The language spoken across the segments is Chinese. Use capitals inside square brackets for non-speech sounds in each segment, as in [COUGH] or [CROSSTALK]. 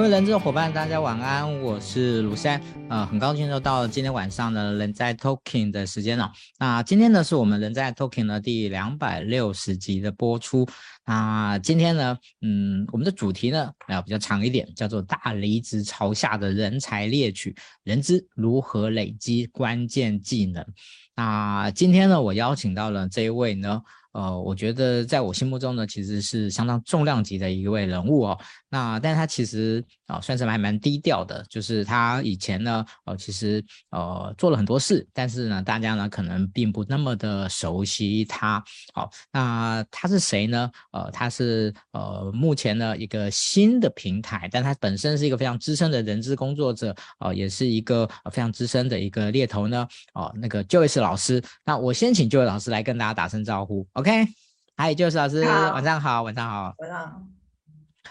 各位人资的伙伴，大家晚安，我是卢山，呃，很高兴又到了今天晚上的人在 Talking 的时间了。那今天呢，是我们人在 Talking 的第两百六十集的播出。那今天呢，嗯，我们的主题呢，啊，比较长一点，叫做“大离职潮下的人才猎取，人资如何累积关键技能”。那今天呢，我邀请到了这一位呢。呃，我觉得在我心目中呢，其实是相当重量级的一位人物哦。那，但他其实啊、算是还蛮低调的。就是他以前呢，呃，其实呃做了很多事，但是呢，大家呢可能并不那么的熟悉他。好，那他是谁呢？呃，他是呃目前呢一个新的平台，但他本身是一个非常资深的人资工作者，呃，也是一个非常资深的一个猎头呢。哦、那个 Joyce 老师，那我先请 Joyce 老师来跟大家打声招呼。OK，嗨，Joyce 老师，晚上好，晚上好，晚上好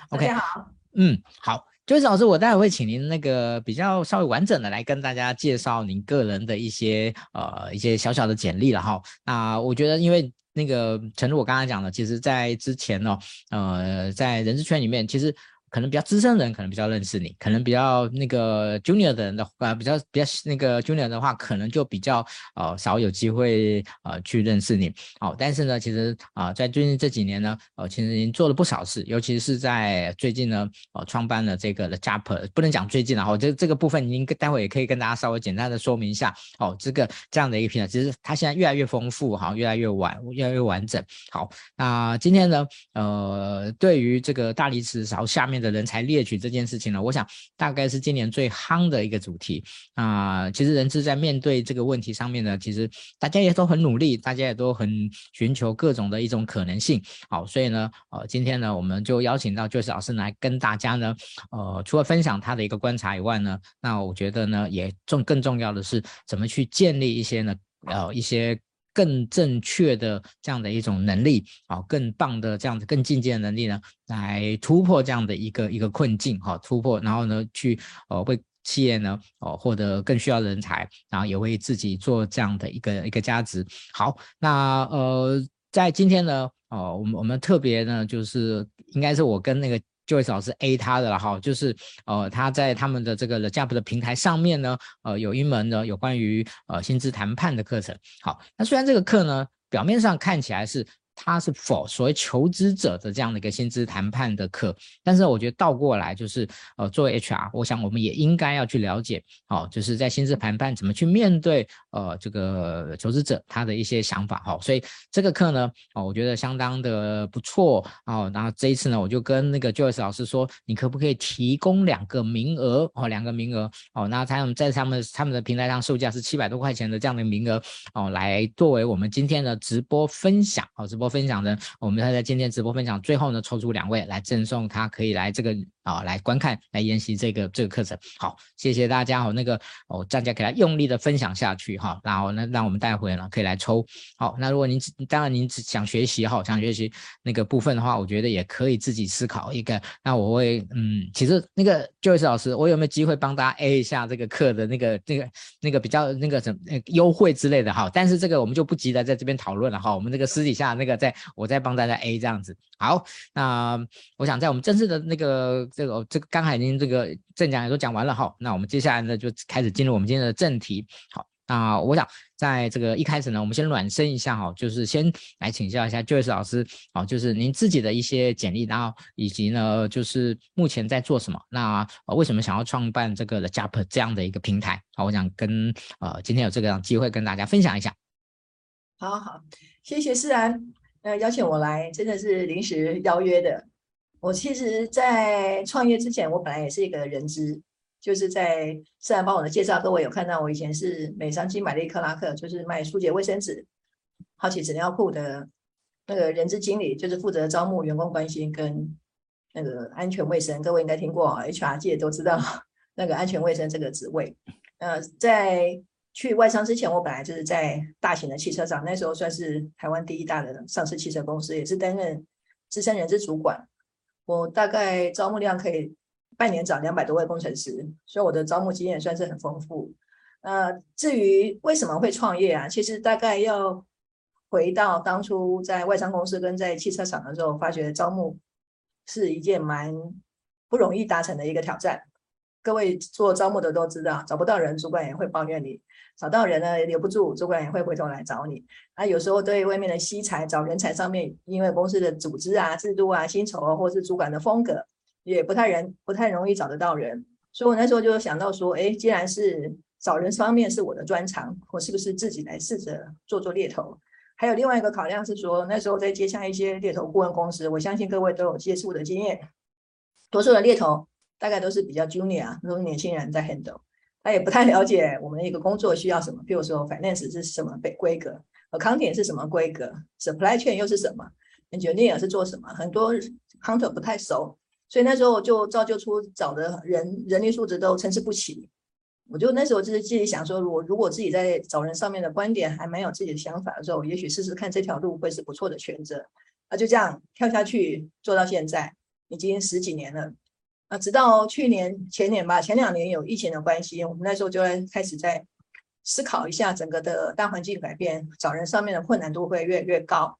，OK，好，嗯，好，Joyce 老师，我待会会请您那个比较稍微完整的来跟大家介绍您个人的一些呃一些小小的简历了哈。那我觉得，因为那个诚如我刚才讲的，其实在之前呢，呃，在人事圈里面，其实。可能比较资深的人可能比较认识你，可能比较那个 junior 的人的话，比较比较那个 junior 的话，可能就比较呃少有机会呃去认识你。好、哦，但是呢，其实啊、在最近这几年呢，呃，其实已经做了不少事，尤其是在最近呢，呃，创办了这个的 Jump，不能讲最近了哈，这这个部分您待会也可以跟大家稍微简单的说明一下。哦，这个这样的一个平台，其实它现在越来越丰富，哈，越来越完，越来越完整。好，那今天呢，呃，对于这个大离职潮下面。的人才猎取这件事情呢，我想大概是今年最夯的一个主题啊、其实人资在面对这个问题上面呢，其实大家也都很努力，大家也都很寻求各种的一种可能性。好，所以呢，呃，今天呢，我们就邀请到 j o 老师来跟大家呢，呃，除了分享他的一个观察以外呢，那我觉得呢，也重更重要的是怎么去建立一些呢，呃，一些。更正确的这样的一种能力，啊，更棒的这样子更进阶的能力呢，来突破这样的一个一个困境，哈，突破，然后呢，去呃为企业呢，哦获得更需要的人才，然后也为自己做这样的一个一个价值。好，那呃，在今天呢，哦，我们我们特别呢，就是应该是我跟那个。Joyce 老师 A 他的了哈，就是呃他在他们的这个 The Job 的平台上面呢，呃有一门呢有关于呃薪资谈判的课程。好，那虽然这个课呢表面上看起来是。它是否所谓求职者的这样的一个薪资谈判的课，但是我觉得倒过来就是，呃，作为 HR，我想我们也应该要去了解，哦，就是在薪资谈判怎么去面对，呃，这个求职者他的一些想法，哈、哦，所以这个课呢，哦，我觉得相当的不错，哦，然后这一次呢，我就跟那个 Joyce 老师说，你可不可以提供两个名额，哦，两个名额，哦，那他们在他们他们的平台上售价是七百多块钱的这样的名额，哦，来作为我们今天的直播分享，哦，直播。分享的，我们还在今天直播分享最后呢，抽出两位来赠送他，可以来这个。啊，来观看，来研习这个这个课程。好，谢谢大家。好，那个哦，大家给他用力的分享下去哈。然后呢，让我们待会呢可以来抽。好，那如果您当然您只想学习哈，想学习那个部分的话，我觉得也可以自己思考一个。那我会嗯，其实那个 Joyce 老师，我有没有机会帮大家 A 一下这个课的那个那个那个比较那个什么优惠之类的哈？但是这个我们就不急着在这边讨论了哈。我们这个私底下那个再我再帮大家 A 这样子。好，那我想在我们正式的那个。这个这个刚才已经这个正讲也都讲完了哈，那我们接下来呢就开始进入我们今天的正题。好，那我想在这个一开始呢，我们先暖身一下哈，就是先来请教一下 Joyce 老师，好，就是您自己的一些简历，然后以及呢就是目前在做什么，那为什么想要创办这个的 Jump 这样的一个平台？好，我想跟呃今天有这个机会跟大家分享一下。好好，谢谢思然，呃邀请我来真的是临时邀约的。我其实，在创业之前，我本来也是一个人资，就是在自然帮我的介绍，各位有看到我以前是美商金百利克拉克，就是卖舒洁卫生纸、好奇纸尿裤的那个人资经理，就是负责招募、员工关系跟那个安全卫生。各位应该听过 HR 界都知道 [LAUGHS] 那个安全卫生这个职位。呃，在去外商之前，我本来就是在大型的汽车厂，那时候算是台湾第一大的上市汽车公司，也是担任资深人资主管。我大概招募量可以半年涨两百多位工程师，所以我的招募经验算是很丰富。呃，至于为什么会创业啊？其实大概要回到当初在外商公司跟在汽车厂的时候，发觉招募是一件蛮不容易达成的一个挑战。各位做招募的都知道，找不到人，主管也会抱怨你；找到人呢，留不住，主管也会回头来找你。那有时候对外面的惜才找人才上面，因为公司的组织啊、制度啊、薪酬啊，或是主管的风格，也不太人不太容易找得到人。所以我那时候就想到说，哎，既然是找人方面是我的专长，我是不是自己来试着做做猎头？还有另外一个考量是说，那时候在接洽一些猎头顾问公司，我相信各位都有接触的经验，多数的猎头。大概都是比较 junior，都是年轻人在 handle，他也不太了解我们的一个工作需要什么，比如说 finance 是什么规格，accounting 是什么规格，supply chain 又是什么，engineer 是做什么，很多 hunter 不太熟，所以那时候就造就出找的人人力素质都参差不齐。我就那时候就是自己想说，如果如果自己在找人上面的观点还蛮有自己的想法的时候，也许试试看这条路会是不错的选择。啊，就这样跳下去做到现在，已经十几年了。啊，直到去年前年吧，前两年有疫情的关系，我们那时候就会开始在思考一下整个的大环境改变，找人上面的困难度会越来越高。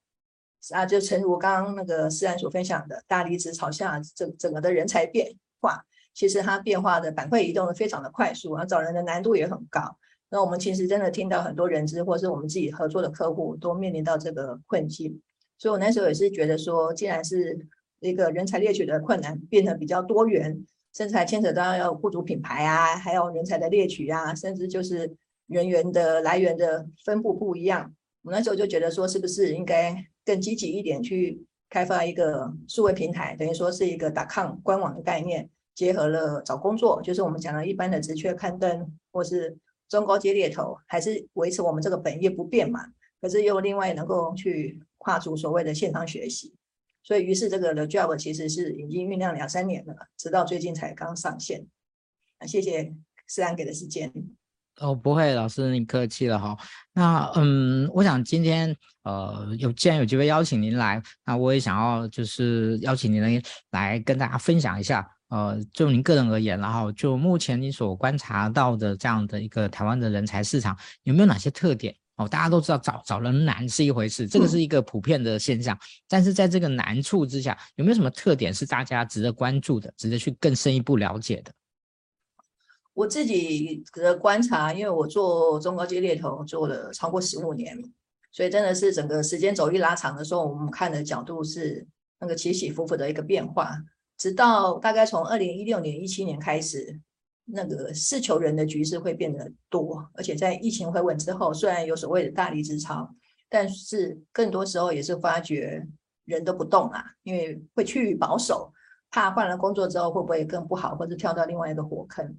啊，就诚如刚刚那个思然所分享的，大离职潮下整整个的人才变化，其实它变化的板块移动的非常的快速，然后找人的难度也很高。那我们其实真的听到很多人资或是我们自己合作的客户都面临到这个困境，所以我那时候也是觉得说，既然是一个人才猎取的困难变得比较多元，甚至还牵扯到要雇主品牌啊，还有人才的猎取啊，甚至就是人员的来源的分布不一样。我那时候就觉得说，是不是应该更积极一点去开发一个数位平台，等于说是一个 .com 官网的概念，结合了找工作，就是我们讲的一般的职缺刊登，或是中高阶猎头，还是维持我们这个本业不变嘛？可是又另外能够去跨足所谓的线上学习。所以，于是这个的 job 其实是已经酝酿两三年了，直到最近才刚上线。啊谢谢思安给的时间。哦，不会，老师你客气了哈。那嗯，我想今天呃有既然有机会邀请您来，那我也想要就是邀请您来来跟大家分享一下。呃，就您个人而言，然后就目前你所观察到的这样的一个台湾的人才市场，有没有哪些特点？哦，大家都知道找找人难是一回事，这个是一个普遍的现象。嗯、但是在这个难处之下，有没有什么特点是大家值得关注的，值得去更深一步了解的？我自己的观察，因为我做中高阶猎头做了超过十五年，所以真的是整个时间轴一拉长的时候，我们看的角度是那个起起伏伏的一个变化，直到大概从二零一六年、一七年开始。那个适求人的局势会变得多，而且在疫情回稳之后，虽然有所谓的大离职潮，但是更多时候也是发觉人都不动啊，因为会趋于保守，怕换了工作之后会不会更不好，或者跳到另外一个火坑。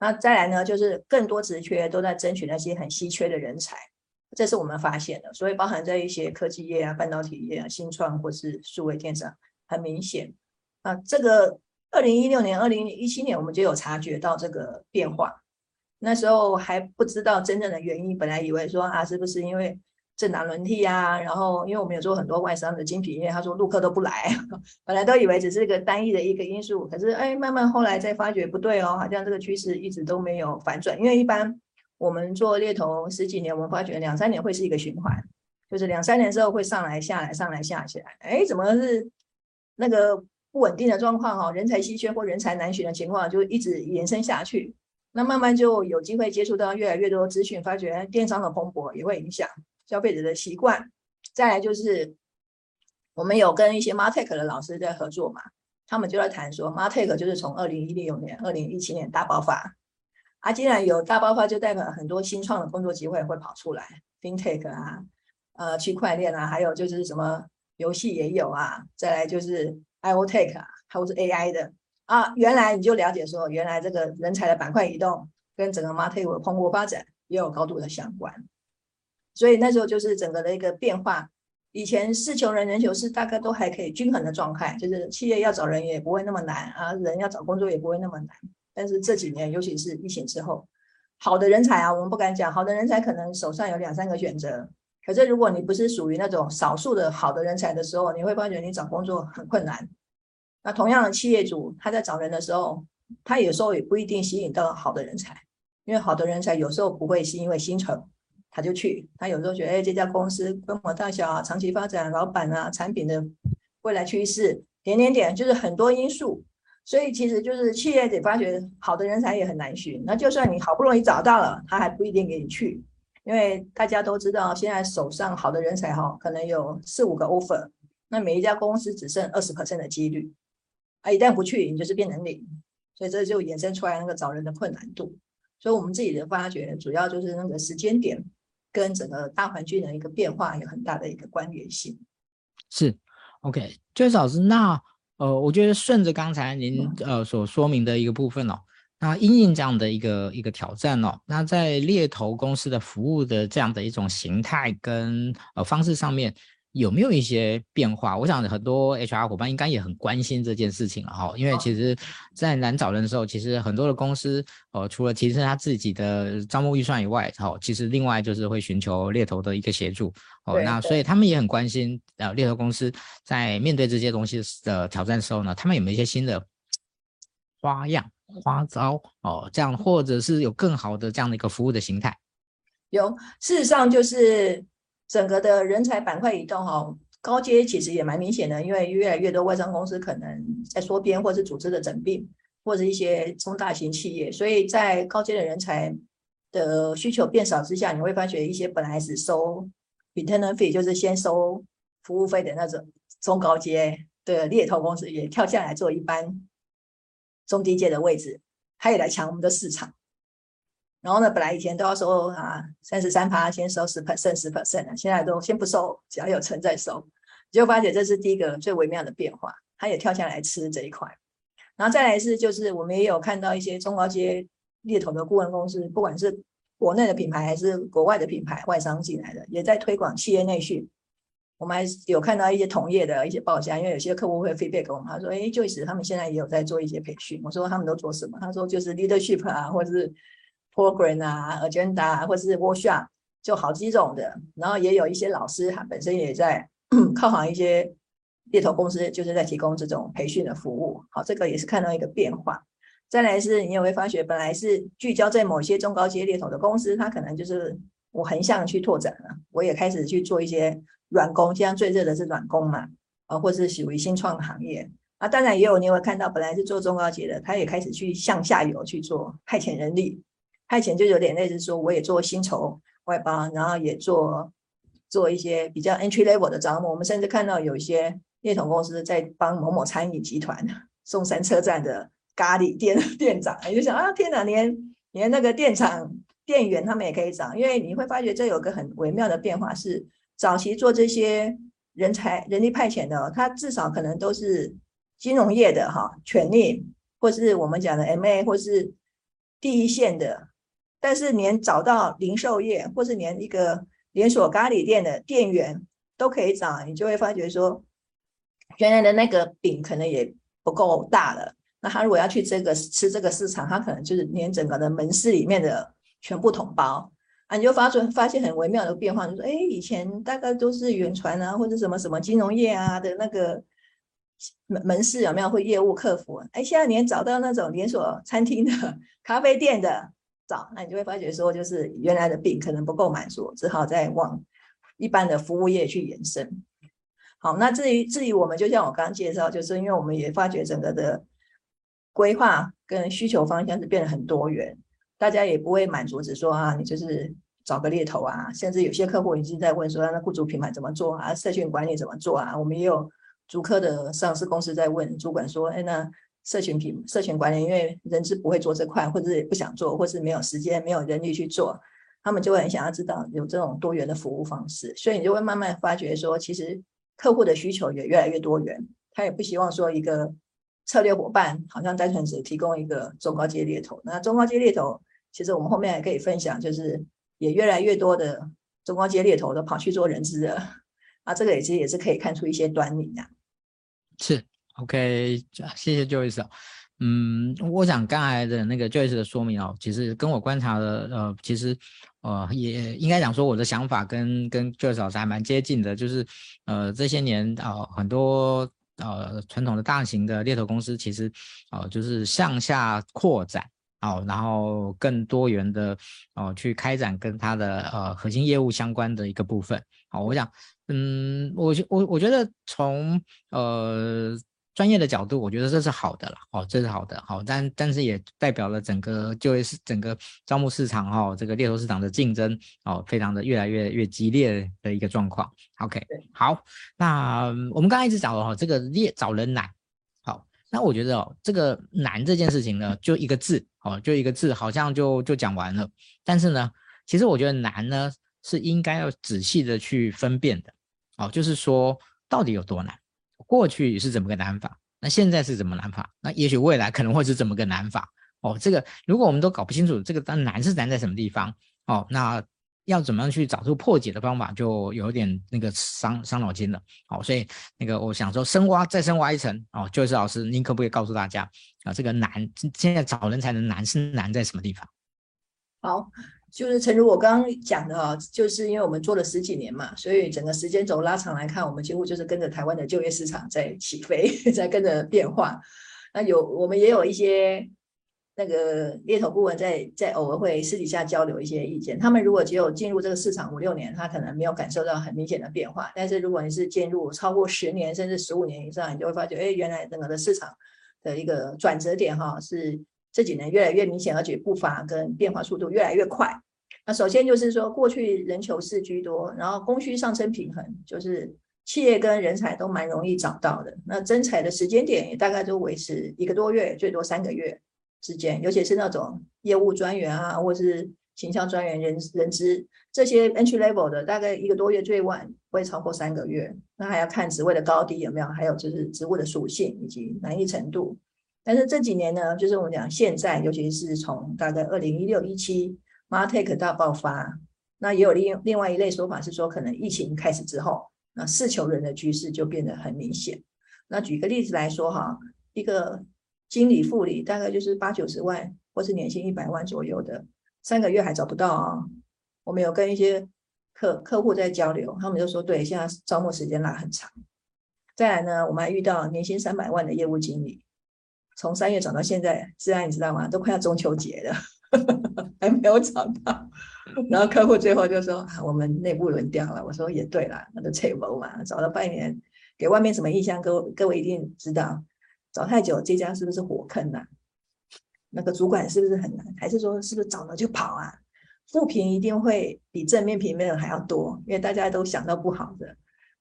那再来呢，就是更多职缺都在争取那些很稀缺的人才，这是我们发现的。所以包含在一些科技业啊、半导体业啊、新创或是数位电商，很明显啊，这个。二零一六年、二零一七年，我们就有察觉到这个变化。那时候还不知道真正的原因，本来以为说啊，是不是因为政党轮替啊？然后因为我们有做很多外商的精品，因为他说陆客都不来，[LAUGHS] 本来都以为只是一个单一的一个因素。可是哎，慢慢后来再发觉不对哦，好像这个趋势一直都没有反转。因为一般我们做猎头十几年，我们发觉两三年会是一个循环，就是两三年之后会上来下来，上来下起来。哎，怎么是那个？不稳定的状况哈，人才稀缺或人才难寻的情况就一直延伸下去。那慢慢就有机会接触到越来越多资讯，发觉电商的蓬勃也会影响消费者的习惯。再来就是我们有跟一些 Martech 的老师在合作嘛，他们就在谈说，Martech 就是从二零一六年、二零一七年大爆发。啊，既然有大爆发，就代表很多新创的工作机会会跑出来，FinTech 啊，呃，区块链啊，还有就是什么游戏也有啊。再来就是。IoT 啊，还是 AI 的啊，原来你就了解说，原来这个人才的板块移动跟整个 Martech 的蓬勃发展也有高度的相关，所以那时候就是整个的一个变化。以前是求人人求事，大概都还可以均衡的状态，就是企业要找人也不会那么难啊，人要找工作也不会那么难。但是这几年，尤其是疫情之后，好的人才啊，我们不敢讲，好的人才可能手上有两三个选择。可是，如果你不是属于那种少数的好的人才的时候，你会发觉你找工作很困难。那同样的企业主，他在找人的时候，他有时候也不一定吸引到好的人才，因为好的人才有时候不会是因为薪酬他就去，他有时候觉得，哎，这家公司规模大小啊，长期发展，老板啊，产品的未来趋势，点点点，就是很多因素。所以其实就是企业得发觉好的人才也很难寻。那就算你好不容易找到了，他还不一定给你去，因为大家都知道，现在手上好的人才哈，可能有四五个 offer，那每一家公司只剩二十 percent 的几率，啊，一旦不去，你就是变成零，所以这就衍生出来那个找人的困难度。所以我们自己的发觉，主要就是那个时间点跟整个大环境的一个变化有很大的一个关联性。是，OK，Joyce 老师，那呃，我觉得顺着刚才您呃所说明的一个部分哦，那因应这样的一个一个挑战哦，那在猎头公司的服务的这样的一种形态跟呃方式上面。有没有一些变化？我想很多 HR 伙伴应该也很关心这件事情了哈，因为其实，在难找人的时候，其实很多的公司，呃，除了提升他自己的招募预算以外，哦，其实另外就是会寻求猎头的一个协助，哦，那所以他们也很关心，呃，猎头公司在面对这些东西的挑战的时候呢，他们有没有一些新的花样、花招，哦，这样或者是有更好的这样的一个服务的形态？有，事实上就是。整个的人才板块移动哈，高阶其实也蛮明显的，因为越来越多外商公司可能在缩编，或是组织的整并，或者一些中大型企业，所以在高阶的人才的需求变少之下，你会发觉一些本来是收 retainer fee，就是先收服务费的那种中高阶的猎头公司，也跳下来做一般中低阶的位置，他也来抢我们的市场。然后呢，本来以前都要收啊三十三趴，先收十 percent 十 percent 的，现在都先不收，只要有成再收。就发觉这是第一个最微妙的变化，他也跳下来吃这一块。然后再来是，就是我们也有看到一些中高阶猎头的顾问公司，不管是国内的品牌还是国外的品牌，外商进来的，也在推广企业内训。我们还有看到一些同业的一些报价，因为有些客户会 feedback 给我们，他说：“哎，Joyce 他们现在也有在做一些培训。”我说：“他们都做什么？”他说：“就是 leadership 啊，或者是。” program 啊，agenda 啊，或者是 workshop，就好几种的。然后也有一些老师，他本身也在 [CLEARS THROAT] 靠好一些猎头公司，就是在提供这种培训的服务。好，这个也是看到一个变化。再来是，你也会发觉，本来是聚焦在某些中高阶猎头的公司，它可能就是我横向去拓展了。我也开始去做一些软工，现在最热的是软工嘛，啊，或是属于新创行业。啊，当然也有，你会看到本来是做中高级的，他也开始去向下游去做派遣人力。派遣就有点类似说，我也做薪酬外包，然后也做做一些比较 entry level 的招募。我们甚至看到有一些猎头公司在帮某某餐饮集团 [LAUGHS] 松山车站的咖喱店 [LAUGHS] 店长，你就想啊，天哪，连连那个店长店员他们也可以涨，因为你会发觉这有个很微妙的变化是，早期做这些人才人力派遣的，他至少可能都是金融业的哈，权力或是我们讲的 MA 或是第一线的。但是连找到零售业，或是连一个连锁咖喱店的店员都可以找，你就会发觉说，原来的那个饼可能也不够大了。那他如果要去这个吃这个市场，他可能就是连整个的门市里面的全部统包啊，你就发出发现很微妙的变化，就说，哎，以前大概都是远传啊，或者什么什么金融业啊的那个门门市有没有会业务客服？哎，现在连找到那种连锁餐厅的、咖啡店的。找，那你就会发觉说，就是原来的饼可能不够满足，只好再往一般的服务业去延伸。好，那至于至于我们，就像我刚介绍，就是因为我们也发觉整个的规划跟需求方向是变得很多元，大家也不会满足，只说啊，你就是找个猎头啊，甚至有些客户已经在问说，那雇主品牌怎么做啊，社群管理怎么做啊？我们也有足科的上市公司在问主管说，哎，那。社群品、社群管理，因为人资不会做这块，或者也不想做，或是没有时间、没有人力去做，他们就会很想要知道有这种多元的服务方式，所以你就会慢慢发觉说，其实客户的需求也越来越多元，他也不希望说一个策略伙伴好像单纯只提供一个中高阶猎头。那中高阶猎头，其实我们后面还可以分享，就是也越来越多的中高阶猎头都跑去做人资了，啊，这个也其实也是可以看出一些端倪的。是。OK，谢谢 Joyce。嗯，我想刚才的那个 Joyce 的说明哦，其实跟我观察的呃，其实呃也应该讲说我的想法跟跟 Joyce 老师还蛮接近的，就是呃这些年啊、呃、很多呃传统的大型的猎头公司其实呃就是向下扩展哦、呃，然后更多元的哦、呃、去开展跟它的呃核心业务相关的一个部分。好、呃，我想嗯我我我觉得从呃。专业的角度，我觉得这是好的了，哦，这是好的，好，但但是也代表了整个就业市整个招募市场哈，这个猎头市场的竞争哦，非常的越来越越激烈的一个状况。OK，好，那我们刚才一直讲了哈，这个猎找人难，好，那我觉得哦，这个难这件事情呢，就一个字哦，就一个字，好像就就讲完了。但是呢，其实我觉得难呢，是应该要仔细的去分辨的，哦，就是说到底有多难。过去是怎么个难法？那现在是怎么难法？那也许未来可能会是怎么个难法？哦，这个如果我们都搞不清楚这个当难是难在什么地方，哦，那要怎么样去找出破解的方法，就有点那个伤伤脑筋了。哦，所以那个我想说，深挖再深挖一层哦，就是老师，您可不可以告诉大家啊，这个难现在找人才的难是难在什么地方？好。就是诚如我刚刚讲的啊，就是因为我们做了十几年嘛，所以整个时间轴拉长来看，我们几乎就是跟着台湾的就业市场在起飞，[LAUGHS] 在跟着变化。那有我们也有一些那个猎头顾问在在偶尔会私底下交流一些意见。他们如果只有进入这个市场五六年，他可能没有感受到很明显的变化。但是如果你是进入超过十年甚至十五年以上，你就会发觉，哎，原来整个的市场的一个转折点哈是。这几年越来越明显，而且步伐跟变化速度越来越快。那首先就是说，过去人求事居多，然后供需上升平衡，就是企业跟人才都蛮容易找到的。那征才的时间点也大概都维持一个多月，最多三个月之间。尤其是那种业务专员啊，或是形象专员、人人资这些 entry level 的，大概一个多月，最晚不会超过三个月。那还要看职位的高低有没有，还有就是职务的属性以及难易程度。但是这几年呢，就是我们讲现在，尤其是从大概二零一六一七 MarTech 大爆发，那也有另另外一类说法是说，可能疫情开始之后，那事求人的趋势就变得很明显。那举个例子来说哈，一个经理副理大概就是八九十万，或是年薪一百万左右的，三个月还找不到啊。我们有跟一些客客户在交流，他们就说，对，现在招募时间拉很长。再来呢，我们还遇到年薪三百万的业务经理。从三月找到现在，自然你知道吗？都快要中秋节了，[LAUGHS] 还没有找到。然后客户最后就说：“啊，我们内部轮调了。”我说：“也对啦，那个翠楼嘛，找了半年，给外面什么印象？各位各位一定知道，找太久，这家是不是火坑呐？那个主管是不是很难？还是说是不是找了就跑啊？负评一定会比正面评论还要多，因为大家都想到不好的。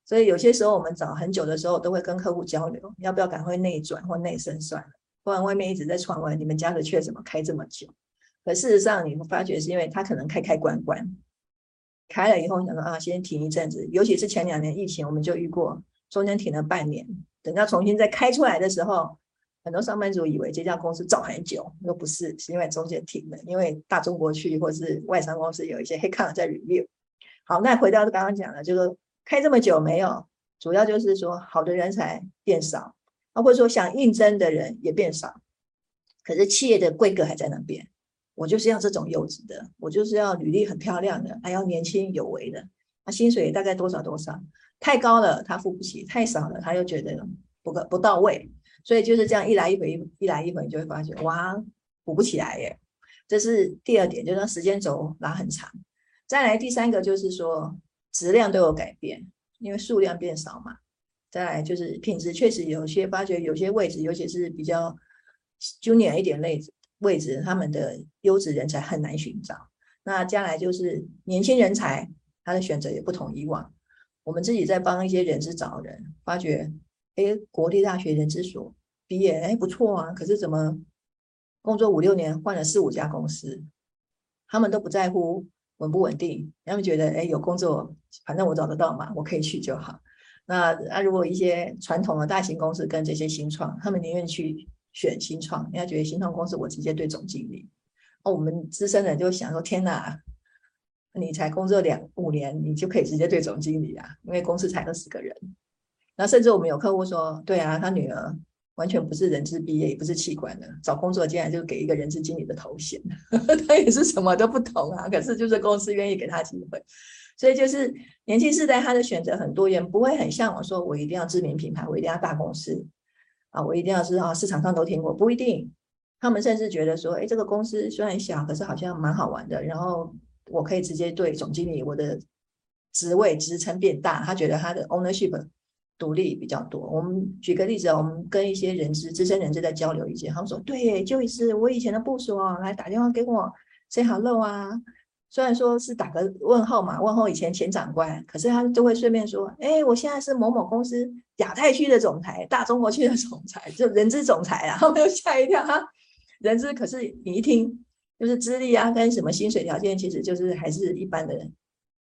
所以有些时候我们找很久的时候，都会跟客户交流，要不要赶快内转或内升算了。不然外面一直在传闻，你们家的缺怎么开这么久？可事实上，你们发觉是因为他可能开开关关，开了以后想说啊，先停一阵子。尤其是前两年疫情，我们就遇过，中间停了半年，等到重新再开出来的时候，很多上班族以为这家公司找很久，说不是，是因为中间停了，因为大中国区或是外商公司有一些黑卡在 review。好，那回到刚刚讲的，就是开这么久没有，主要就是说好的人才变少。或者说想应征的人也变少，可是企业的规格还在那边。我就是要这种优质的，我就是要履历很漂亮的，还要年轻有为的。那薪水大概多少多少？太高了他付不起，太少了他又觉得不够不到位。所以就是这样一来一回，一来一回，你就会发现哇，补不起来耶。这是第二点，就是时间轴拉很长。再来第三个就是说质量都有改变，因为数量变少嘛。再来就是品质，确实有些发觉有些位置，尤其是比较 junior 一点类位置，他们的优质人才很难寻找。那将来就是年轻人才，他的选择也不同以往。我们自己在帮一些人资找人，发觉，哎，国立大学人资所毕业，哎，不错啊。可是怎么工作五六年，换了四五家公司，他们都不在乎稳不稳定，他们觉得，哎，有工作，反正我找得到嘛，我可以去就好。那那如果一些传统的大型公司跟这些新创，他们宁愿去选新创，人家觉得新创公司我直接对总经理。哦，我们资深人就想说：天哪，你才工作两五年，你就可以直接对总经理啊？因为公司才二十个人。那甚至我们有客户说：对啊，他女儿完全不是人资毕业，也不是器管的，找工作竟然就给一个人资经理的头衔，[LAUGHS] 他也是什么都不懂啊。可是就是公司愿意给他机会。所以就是年轻世代，他的选择很多元，不会很向往说，我一定要知名品牌，我一定要大公司啊，我一定要知道市场上都听过，不一定。他们甚至觉得说，哎，这个公司虽然小，可是好像蛮好玩的。然后我可以直接对总经理，我的职位职称变大，他觉得他的 ownership 独立比较多。我们举个例子，我们跟一些人资资深人资在交流一些，他们说：“对，就是我以前的部属啊，来打电话给我，say hello 啊。”虽然说是打个问号嘛，问候以前前长官，可是他就会顺便说：“哎，我现在是某某公司亚太区的总裁，大中国区的总裁，就人资总裁啊。”他们又吓一跳哈，人资可是你一听就是资历啊，跟什么薪水条件，其实就是还是一般的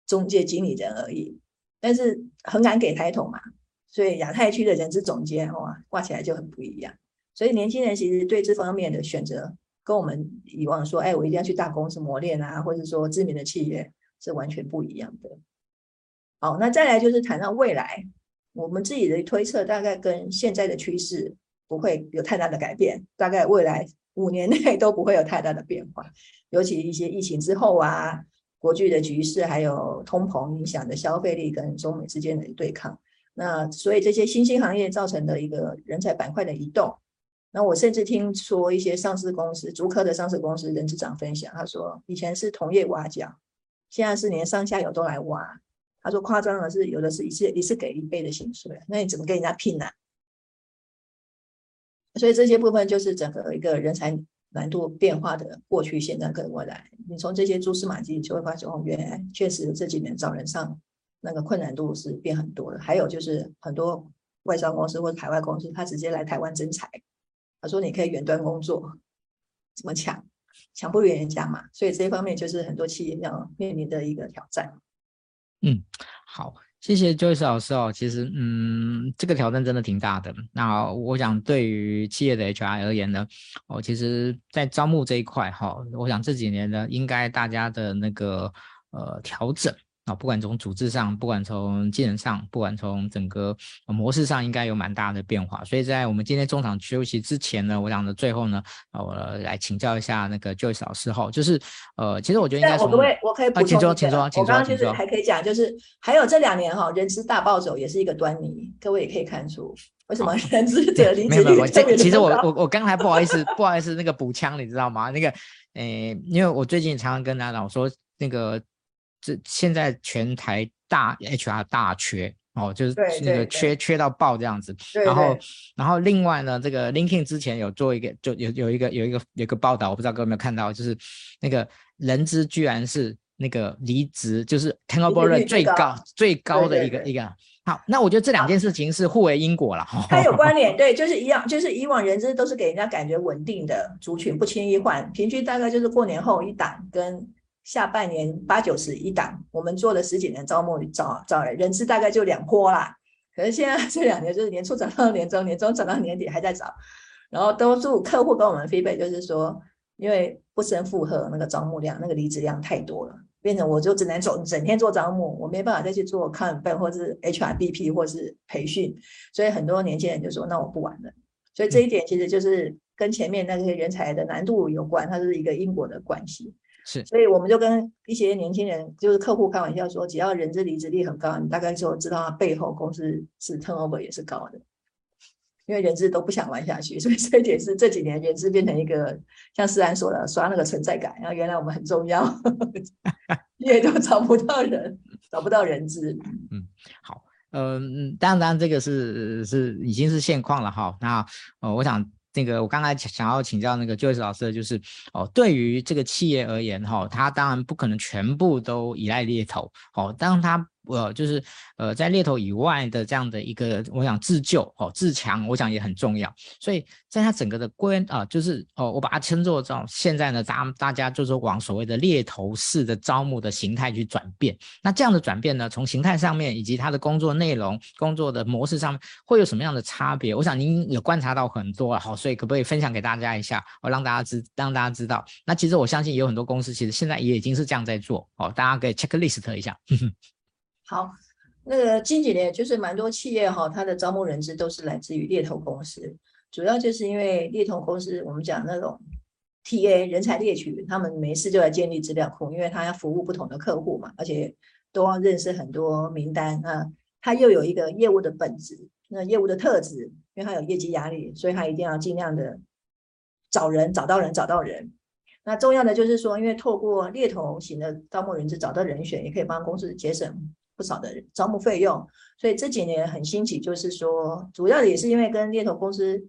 中介经理人而已。但是很敢给抬头嘛，所以亚太区的人资总监哇，挂起来就很不一样。所以年轻人其实对这方面的选择。跟我们以往说，哎，我一定要去大公司磨练啊，或者说知名的企业是完全不一样的。好，那再来就是谈到未来，我们自己的推测大概跟现在的趋势不会有太大的改变，大概未来五年内都不会有太大的变化。尤其一些疫情之后啊，国际的局势还有通膨影响的消费力跟中美之间的对抗，那所以这些新兴行业造成的一个人才板块的移动。那我甚至听说一些上市公司、竹科的上市公司人资长分享，他说以前是同业挖角，现在是连上下游都来挖。他说夸张的是，有的是一次一次给一倍的薪水，那你怎么跟人家拼呢？所以这些部分就是整个一个人才难度变化的过去、现在跟未来。你从这些蛛丝马迹就会发现，哦，原来确实这几年找人上那个困难度是变很多的。还有就是很多外商公司或者海外公司，他直接来台湾征才。他说：“你可以远端工作，怎么抢？抢不赢人家嘛。所以这一方面就是很多企业要面临的一个挑战。”嗯，好，谢谢 Joyce 老师哦。其实，嗯，这个挑战真的挺大的。那我想，对于企业的 HR 而言呢，哦，其实，在招募这一块哈、哦，我想这几年呢，应该大家的那个呃调整。啊，不管从组织上，不管从技能上，不管从整个模式上，应该有蛮大的变化。所以在我们今天中场休息之前呢，我想的最后呢，我来请教一下那个 Joyce 老师哈，就是呃，其实我觉得应该从，我可不可以，我可以补充、啊、请说，请说，请说，我刚刚就是还可以讲，就是还有这两年哈，人资大暴走也是一个端倪，各位也可以看出为什么人资者离职率特别高。这其实我我我刚才不好意思不好意思那个补枪，你知道吗？那个诶、欸，因为我最近常常跟大家讲说那个。这现在全台大 HR 大缺哦，就是那个缺缺到爆这样子。然后，然后另外呢，这个 LinkedIn 之前有做一个，就有有一个有一个有一个报道，我不知道各位有没有看到，就是那个人资居然是那个离职，就是 turnover rate 最高最高的一个一个。好，那我觉得这两件事情是互为因果了。它有关联，[LAUGHS] 对，就是一样，就是以往人资都是给人家感觉稳定的族群，不轻易换，平均大概就是过年后一档跟。下半年八九十一档，我们做了十几年招募找找人，人资大概就两波啦。可是现在 [LAUGHS] 这两年就是年初涨到年终，年终涨到年底还在找，然后都住客户跟我们 feedback 就是说，因为不胜负荷那个招募量，那个离职量太多了，变成我就只能走整天做招募，我没办法再去做 content 或是 HRBP 或是培训，所以很多年轻人就说那我不玩了。所以这一点其实就是跟前面那些人才的难度有关，它是一个因果的关系。是，所以我们就跟一些年轻人，就是客户开玩笑说，只要人资离职率很高，你大概就知道他背后公司是 turnover 也是高的，因为人资都不想玩下去，所以这一点是这几年人资变成一个像思安说的刷那个存在感，然后原来我们很重要，[LAUGHS] 因为都找不到人，找不到人资。嗯，好，嗯，当然这个是是已经是现况了哈。那呃，我想。那个我刚才想要请教那个 Joyce 老师的就是哦，对于这个企业而言哈，他当然不可能全部都依赖猎头哦，当他。呃，就是呃，在猎头以外的这样的一个，我想自救哦，自强，我想也很重要。所以在它整个的规啊、就是哦，我把它称作这种现在呢，大大家就是往所谓的猎头式的招募的形态去转变。那这样的转变呢，从形态上面以及它的工作内容、工作的模式上面，会有什么样的差别？我想您有观察到很多了，好，所以可不可以分享给大家一下，我让大家知，让大家知道。那其实我相信有很多公司其实现在也已经是这样在做哦，大家可以 checklist 一下。[LAUGHS] 好，那个近几年就是蛮多企业哈，它的招募人资都是来自于猎头公司，主要就是因为猎头公司我们讲那种 TA 人才猎取，他们没事就来建立资料库，因为他要服务不同的客户嘛，而且都要认识很多名单啊，他又有一个业务的本质，那业务的特质，因为他有业绩压力，所以他一定要尽量的找人，找到人，找到人。那重要的就是说，因为透过猎头型的招募人资找到人选，也可以帮公司节省。不少的招募费用。所以这几年很兴起，就是说，主要也是因为跟猎头公司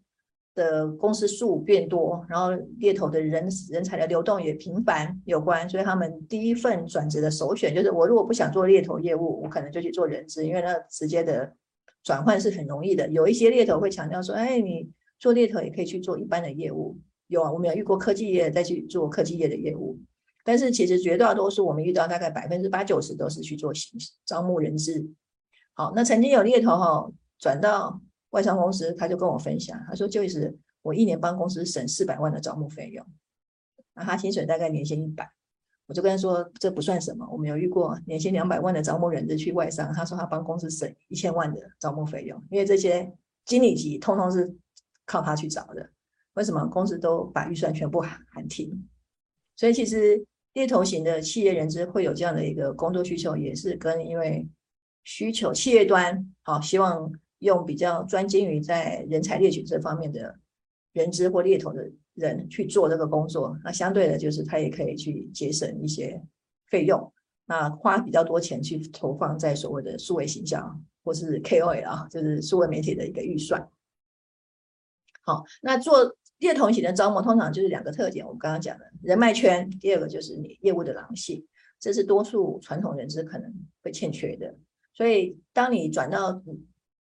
的公司数变多，然后猎头的人人才的流动也频繁有关，所以他们第一份转职的首选就是，我如果不想做猎头业务，我可能就去做人资，因为那直接的转换是很容易的。有一些猎头会强调说，哎，你做猎头也可以去做一般的业务。有啊，我们有遇过科技业再去做科技业的业务，但是其实绝大多数我们遇到大概百分之八九十都是去做形式招募人资。好，那曾经有猎头哈转到。外商公司，他就跟我分享，他说：“就是我一年帮公司省四百万的招募费用，那他薪水大概年薪一百，我就跟他说这不算什么。我们有遇过年薪两百万的招募人资去外商，他说他帮公司省一千万的招募费用，因为这些经理级通通是靠他去找的。为什么公司都把预算全部喊停？所以其实猎头型的企业人资会有这样的一个工作需求，也是跟因为需求企业端好希望。”用比较专精于在人才猎取这方面的人资或猎头的人去做这个工作，那相对的就是他也可以去节省一些费用，那花比较多钱去投放在所谓的数位形象或是 KOL 啊，就是数位媒体的一个预算。好，那做猎头型的招募通常就是两个特点，我们刚刚讲的人脉圈，第二个就是你业务的狼性，这是多数传统人资可能会欠缺的。所以当你转到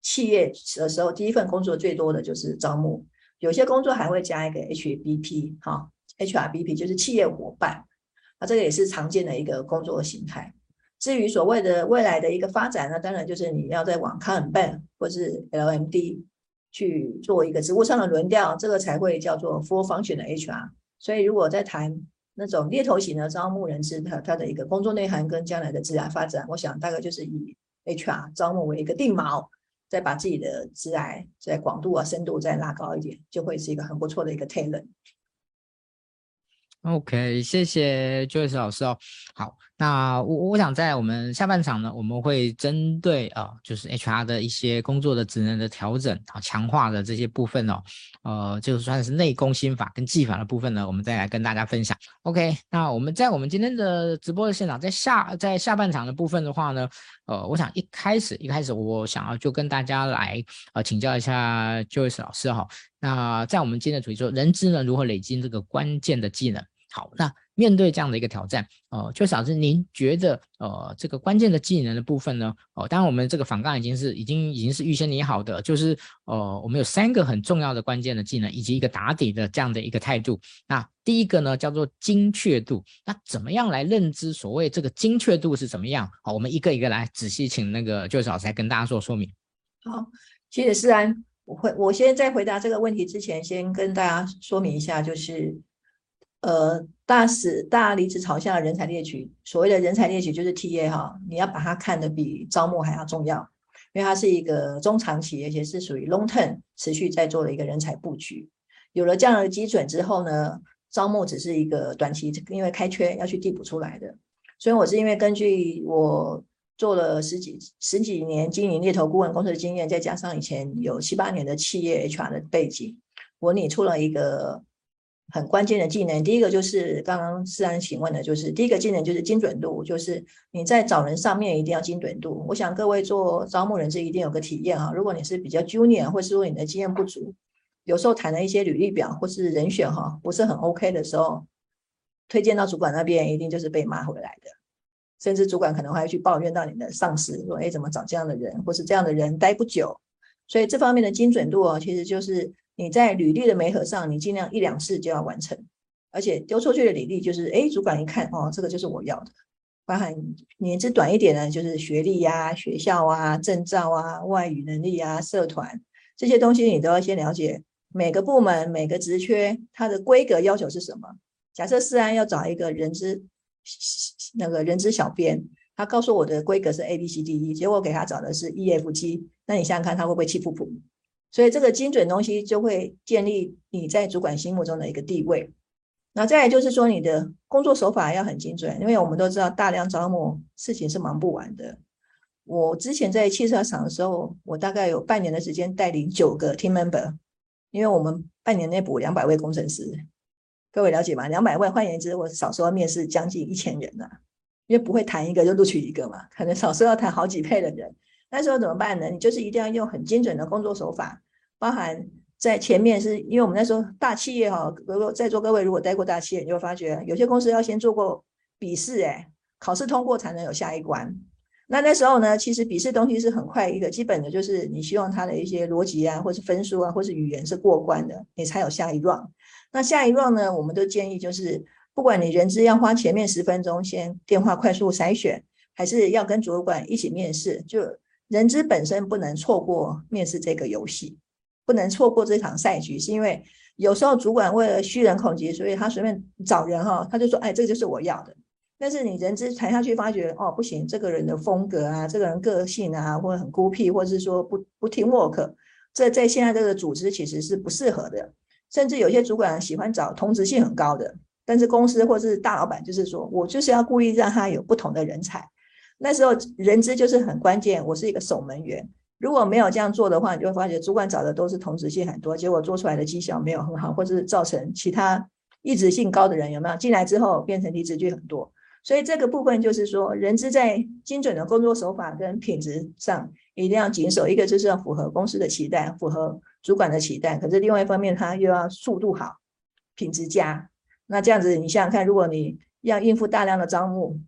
企业的时候，第一份工作最多的就是招募，有些工作还会加一个 HBP，哈，HRBP 就是企业伙伴，啊，这个也是常见的一个工作形态。至于所谓的未来的一个发展呢，当然就是你要在往 Kanban 或是 LMD 去做一个职务上的轮调，这个才会叫做 Full Function 的 HR。所以如果在谈那种猎头型的招募人士，他他的一个工作内涵跟将来的职涯发展，我想大概就是以 HR 招募为一个定锚。再把自己的职涯在广度啊、深度再拉高一点，就会是一个很不错的一个 talent。OK，谢谢 Joyce 老师哦。好，那我我想在我们下半场呢，我们会针对啊、呃，就是 HR 的一些工作的职能的调整啊，强化的这些部分哦，呃，就算是内功心法跟技法的部分呢，我们再来跟大家分享。OK，那我们在我们今天的直播的现场，在下在下半场的部分的话呢，呃，我想一开始一开始我想要就跟大家来呃请教一下 Joyce 老师哈。那在我们今天的主题说，人资呢如何累积这个关键的技能？好，那面对这样的一个挑战，呃，Joyce 老师，您觉得呃这个关键的技能的部分呢？哦、当然我们这个访纲已经是已经已经是预先拟好的，就是呃我们有三个很重要的关键的技能，以及一个打底的这样的一个态度。那第一个呢叫做精确度，那怎么样来认知所谓这个精确度是怎么样？好，我们一个一个来仔细请那个 Joyce 老师来跟大家做说明。好，谢谢思安。我会，我先在回答这个问题之前，先跟大家说明一下，就是，呃，大使大离职朝向人才猎取，所谓的人才猎取就是 TA 哈，你要把它看得比招募还要重要，因为它是一个中长期，而且是属于 long term 持续在做的一个人才布局。有了这样的基准之后呢，招募只是一个短期，因为开缺要去递补出来的。所以我是因为根据我。做了十几十几年经营猎头顾问公司的经验，再加上以前有七八年的企业 HR 的背景，我拟出了一个很关键的技能。第一个就是刚刚思安请问的，就是第一个技能就是精准度，就是你在找人上面一定要精准度。我想各位做招募人资一定有个体验啊，如果你是比较 junior，或是说你的经验不足，有时候谈了一些履历表或是人选哈不是很 OK 的时候，推荐到主管那边一定就是被骂回来的。甚至主管可能还会去抱怨到你的上司，说：“哎，怎么找这样的人，或是这样的人待不久？”所以这方面的精准度哦，其实就是你在履历的媒合上，你尽量一两次就要完成，而且丢出去的履历就是，哎，主管一看，哦，这个就是我要的。包含年资短一点的，就是学历呀、学校啊、证照啊、外语能力啊、社团这些东西，你都要先了解每个部门每个职缺它的规格要求是什么。假设思安要找一个人资。那个人资小编，他告诉我的规格是 A B C D E，结果给他找的是 E F G，那你想想看，他会不会气噗噗？所以这个精准东西就会建立你在主管心目中的一个地位。那再来就是说，你的工作手法要很精准，因为我们都知道大量招募事情是忙不完的。我之前在汽车厂的时候，我大概有半年的时间带领九个 team member，因为我们半年内补两百位工程师。各位了解吗？两百位，换言之，我少说面试将近一千人呐、啊。因为不会谈一个就录取一个嘛，可能少说要谈好几倍的人。那时候怎么办呢？你就是一定要用很精准的工作手法，包含在前面是因为我们那时候大企业哈，如果在座各位如果待过大企业，你就会发觉有些公司要先做过笔试，哎，考试通过才能有下一关。那那时候呢，其实笔试东西是很快一个基本的，就是你希望它的一些逻辑啊，或是分数啊，或是语言是过关的，你才有下一 round。那下一 round 呢，我们都建议就是，不管你人资要花前面十分钟先电话快速筛选，还是要跟主管一起面试，就。人资本身不能错过面试这个游戏，不能错过这场赛局，是因为有时候主管为了虚人口急，所以他随便找人哈，他就说，哎，这个就是我要的。但是你人资谈下去，发觉哦，不行，这个人的风格啊，这个人个性啊，或者很孤僻，或者是说不不听 work，这在现在这个组织其实是不适合的。甚至有些主管喜欢找同质性很高的，但是公司或是大老板就是说我就是要故意让他有不同的人才。那时候人资就是很关键，我是一个守门员。如果没有这样做的话，你就会发觉主管找的都是同质性很多，结果做出来的绩效没有很好，或者是造成其他异质性高的人有没有进来之后变成离职率很多。所以这个部分就是说，人资在精准的工作手法跟品质上一定要谨守。一个就是要符合公司的期待，符合主管的期待。可是另外一方面，它又要速度好，品质佳。那这样子，你想想看，如果你要应付大量的招募。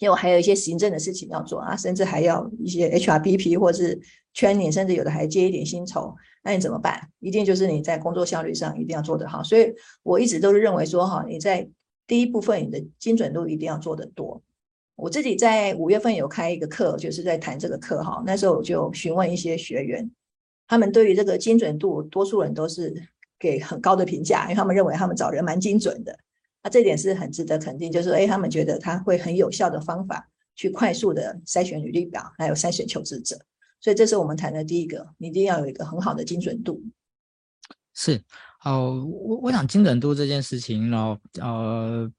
因为我还有一些行政的事情要做啊，甚至还要一些 HRBP 或是 training，甚至有的还接一点薪酬，那你怎么办？一定就是你在工作效率上一定要做得好。所以我一直都是认为说，哈，你在第一部分你的精准度一定要做得多。我自己在五月份有开一个课，就是在谈这个课哈。那时候我就询问一些学员，他们对于这个精准度，多数人都是给很高的评价，因为他们认为他们找人蛮精准的。那、啊、这点是很值得肯定，就是哎，他们觉得他会很有效的方法去快速的筛选履历表，还有筛选求职者，所以这是我们谈的第一个，你一定要有一个很好的精准度。是，哦，我我想精准度这件事情呢，呃，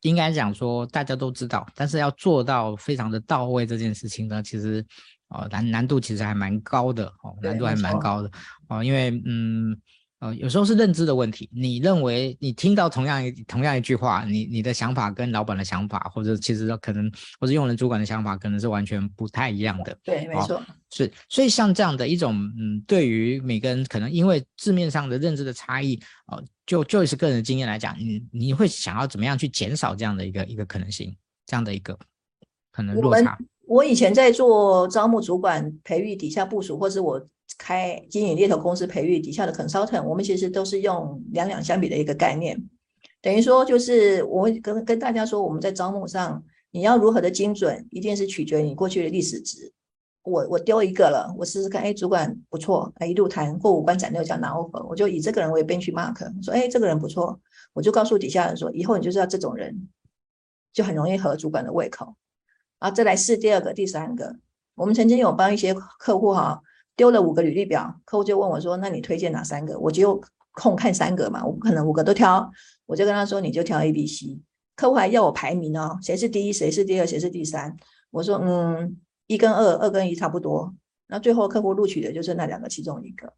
应该讲说大家都知道，但是要做到非常的到位这件事情呢，其实哦难难度其实还蛮高的哦，难度还蛮高的哦，因为嗯。呃，有时候是认知的问题。你认为你听到同样一同样一句话，你你的想法跟老板的想法，或者其实可能或者用人主管的想法，可能是完全不太一样的。对，没错。是，所以像这样的一种，嗯，对于每个人可能因为字面上的认知的差异，哦、呃，就就是个人的经验来讲，你你会想要怎么样去减少这样的一个一个可能性，这样的一个可能落差。我，以前在做招募主管培育底下部署，或是我。开经营猎头公司培育底下的 consultant，我们其实都是用两两相比的一个概念，等于说就是我跟跟大家说，我们在招募上你要如何的精准，一定是取决于你过去的历史值。我我丢一个了，我试试看，哎，主管不错，哎，一路谈过五关斩六将拿 offer，我就以这个人为 benchmark，说哎，这个人不错，我就告诉底下人说，以后你就是要这种人，就很容易合主管的胃口。然后再来试第二个、第三个，我们曾经有帮一些客户哈。丢了五个履历表，客户就问我说：“那你推荐哪三个？”我就空看三个嘛，我不可能五个都挑，我就跟他说：“你就挑 A、B、C。”客户还要我排名哦，谁是第一，谁是第二，谁是第三。我说：“嗯，一跟二，二跟一差不多。”那最后客户录取的就是那两个其中一个。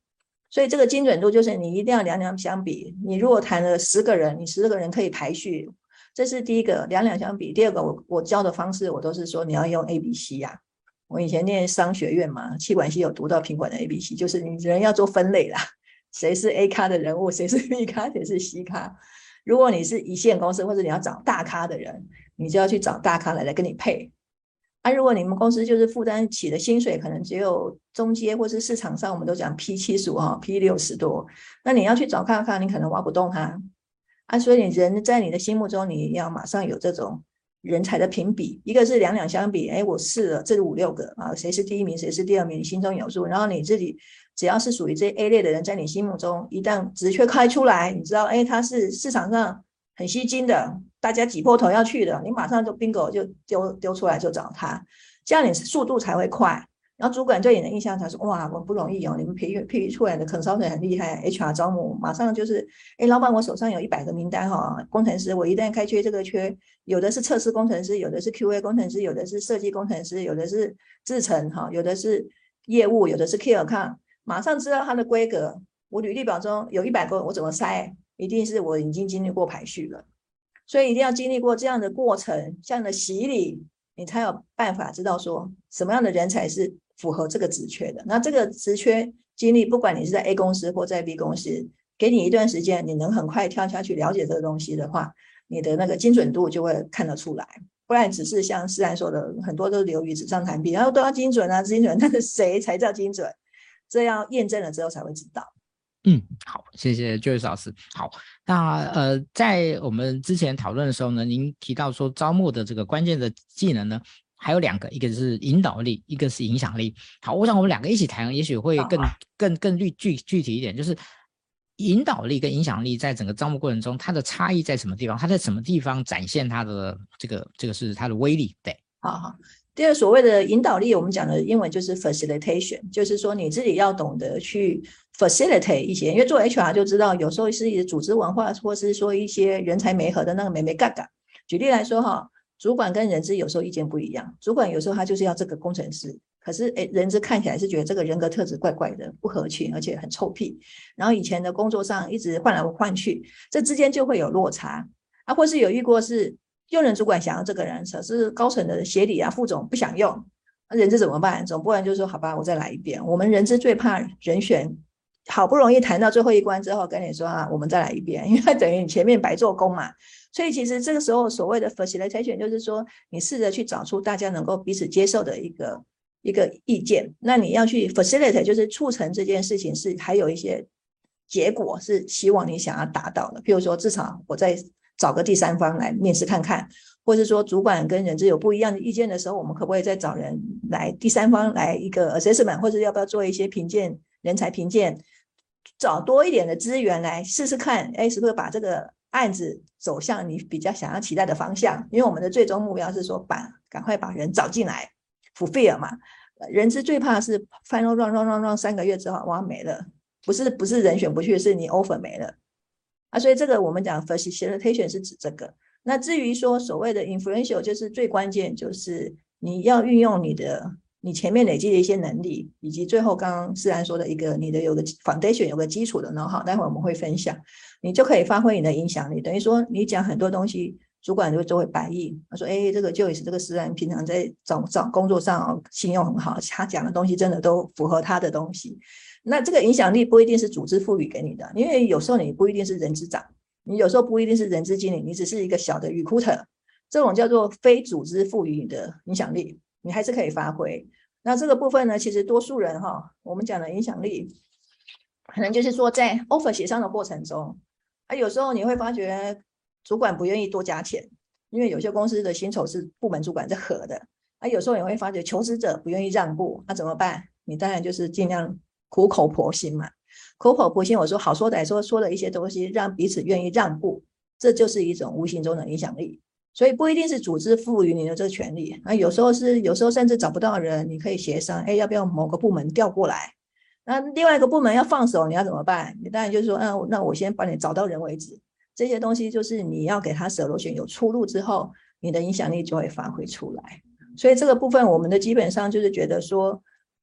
所以这个精准度就是你一定要两两相比。你如果谈了十个人，你十个人可以排序，这是第一个两两相比。第二个，我我教的方式我都是说你要用 A、B、C 呀。我以前念商学院嘛，企管系有读到品管的 A B C，就是你人要做分类啦，谁是 A 咖的人物，谁是 [LAUGHS] B 咖，谁是 C 咖。如果你是一线公司或者你要找大咖的人，你就要去找大咖来来跟你配。啊，如果你们公司就是负担起的薪水可能只有中阶或是市场上我们都讲 P 七十五哈，P 六十多，那你要去找大咖，你可能挖不动他。啊，所以你人在你的心目中，你要马上有这种。人才的评比，一个是两两相比，哎，我试了，这是五六个啊，谁是第一名，谁是第二名，你心中有数。然后你自己只要是属于这 A 类的人，在你心目中，一旦直缺开出来，你知道，哎，他是市场上很吸睛的，大家挤破头要去的，你马上就 bingo 就丢丢出来就找他，这样你速度才会快。然后主管对你的印象才说，哇，我不容易哦，你们培育培育出来的 consultant 很厉害，HR 招募马上就是，哎，老板，我手上有一百个名单哈，工程师，我一旦开缺这个缺，有的是测试工程师，有的是 QA 工程师，有的是设计工程师，有的是制程哈，有的是业务，有的是 Key Account，马上知道它的规格。我履历表中有一百个，我怎么筛？一定是我已经经历过排序了。所以一定要经历过这样的过程，这样的洗礼，你才有办法知道说什么样的人才是符合这个职缺的。那这个职缺经历，不管你是在 A 公司或在 B 公司，给你一段时间，你能很快跳下去了解这个东西的话，你的那个精准度就会看得出来。不然只是像诗然说的，很多都流于纸上谈兵，然后都要精准啊，精准，但是谁才叫精准？这要验证了之后才会知道。嗯，好，谢谢 Joyce 老师。好，那呃，在我们之前讨论的时候呢，您提到说招募的这个关键的技能呢，还有两个，一个是引导力，一个是影响力。好，我想我们两个一起谈，也许会更更更具具具体一点，就是引导力跟影响力在整个招募过程中，它的差异在什么地方？它在什么地方展现它的这个这个是它的威力？对，好好。第二，所谓的引导力，我们讲的英文就是 facilitation，就是说你自己要懂得去 facilitate 一些，因为做 HR 就知道，有时候是一些组织文化，或是说一些人才媒合的那个眉眉嘎嘎。举例来说哈，主管跟人资有时候意见不一样，主管有时候他就是要这个工程师，可是诶，人资看起来是觉得这个人格特质怪怪的，不合群，而且很臭屁，然后以前的工作上一直换来换去，这之间就会有落差啊，或是有遇过是。用人主管想要这个人，可是高层的协理啊、副总不想用，那人资怎么办？总不能就说好吧，我再来一遍。我们人资最怕人选好不容易谈到最后一关之后，跟你说啊，我们再来一遍，因为等于你前面白做工嘛。所以其实这个时候所谓的 facilitation 就是说，你试着去找出大家能够彼此接受的一个一个意见。那你要去 facilitate，就是促成这件事情是还有一些结果是希望你想要达到的。譬如说，至少我在。找个第三方来面试看看，或者说主管跟人资有不一样的意见的时候，我们可不可以再找人来第三方来一个 assessment，或者要不要做一些评鉴人才评鉴，找多一点的资源来试试看，哎，是不是把这个案子走向你比较想要期待的方向？因为我们的最终目标是说把赶快把人找进来，fulfill 嘛。人资最怕是 final run run run run 三个月之后哇没了，不是不是人选不去，是你 offer 没了。啊，所以这个我们讲 facilitation 是指这个。那至于说所谓的 influential，就是最关键，就是你要运用你的你前面累积的一些能力，以及最后刚刚诗安说的一个你的有个 foundation 有个基础的 know-how，待会我们会分享，你就可以发挥你的影响力。等于说你讲很多东西，主管就就会百亿。他说：“哎，这个 Joyce 这个诗安平常在找找工作上信用很好，他讲的东西真的都符合他的东西。”那这个影响力不一定是组织赋予给你的，因为有时候你不一定是人资长，你有时候不一定是人资经理，你只是一个小的 recruiter，这种叫做非组织赋予你的影响力，你还是可以发挥。那这个部分呢，其实多数人哈，我们讲的影响力，可能就是说在 offer 协商的过程中，啊，有时候你会发觉主管不愿意多加钱，因为有些公司的薪酬是部门主管在核的，啊，有时候你会发觉求职者不愿意让步，那怎么办？你当然就是尽量。苦口婆心嘛，苦口婆心，我说好说歹说，说了一些东西，让彼此愿意让步，这就是一种无形中的影响力。所以不一定是组织赋予你的这个权利，那，有时候是，有时候甚至找不到人，你可以协商，哎，要不要某个部门调过来？那另外一个部门要放手，你要怎么办？你当然就是说，嗯，那我先帮你找到人为止。这些东西就是你要给他舍螺旋有出路之后，你的影响力就会发挥出来。所以这个部分，我们的基本上就是觉得说。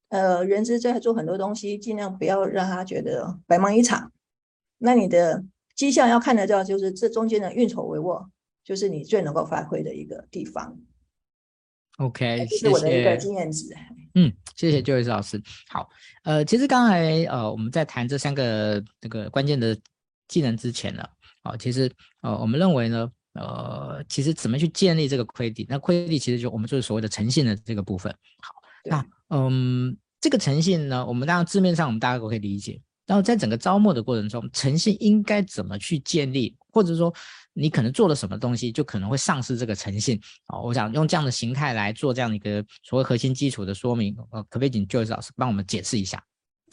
呃，人资在做很多东西，尽量不要让他觉得白忙一场。那你的绩效要看得到，就是这中间的运筹帷幄，就是你最能够发挥的一个地方。OK，这是我的一个经验值。嗯，谢谢 Joyce 老师。好，呃，其实刚才呃我们在谈这三个这个关键的技能之前呢，啊、呃，其实呃我们认为呢，呃，其实怎么去建立这个 credit？那 credit 其实就我们就是所谓的诚信的这个部分。好，那嗯。这个诚信呢，我们当然字面上我们大家都可以理解。然后在整个招募的过程中，诚信应该怎么去建立，或者说你可能做了什么东西，就可能会丧失这个诚信啊？我想用这样的形态来做这样一个所谓核心基础的说明。呃，可不可以请 Joyce 老师帮我们解释一下？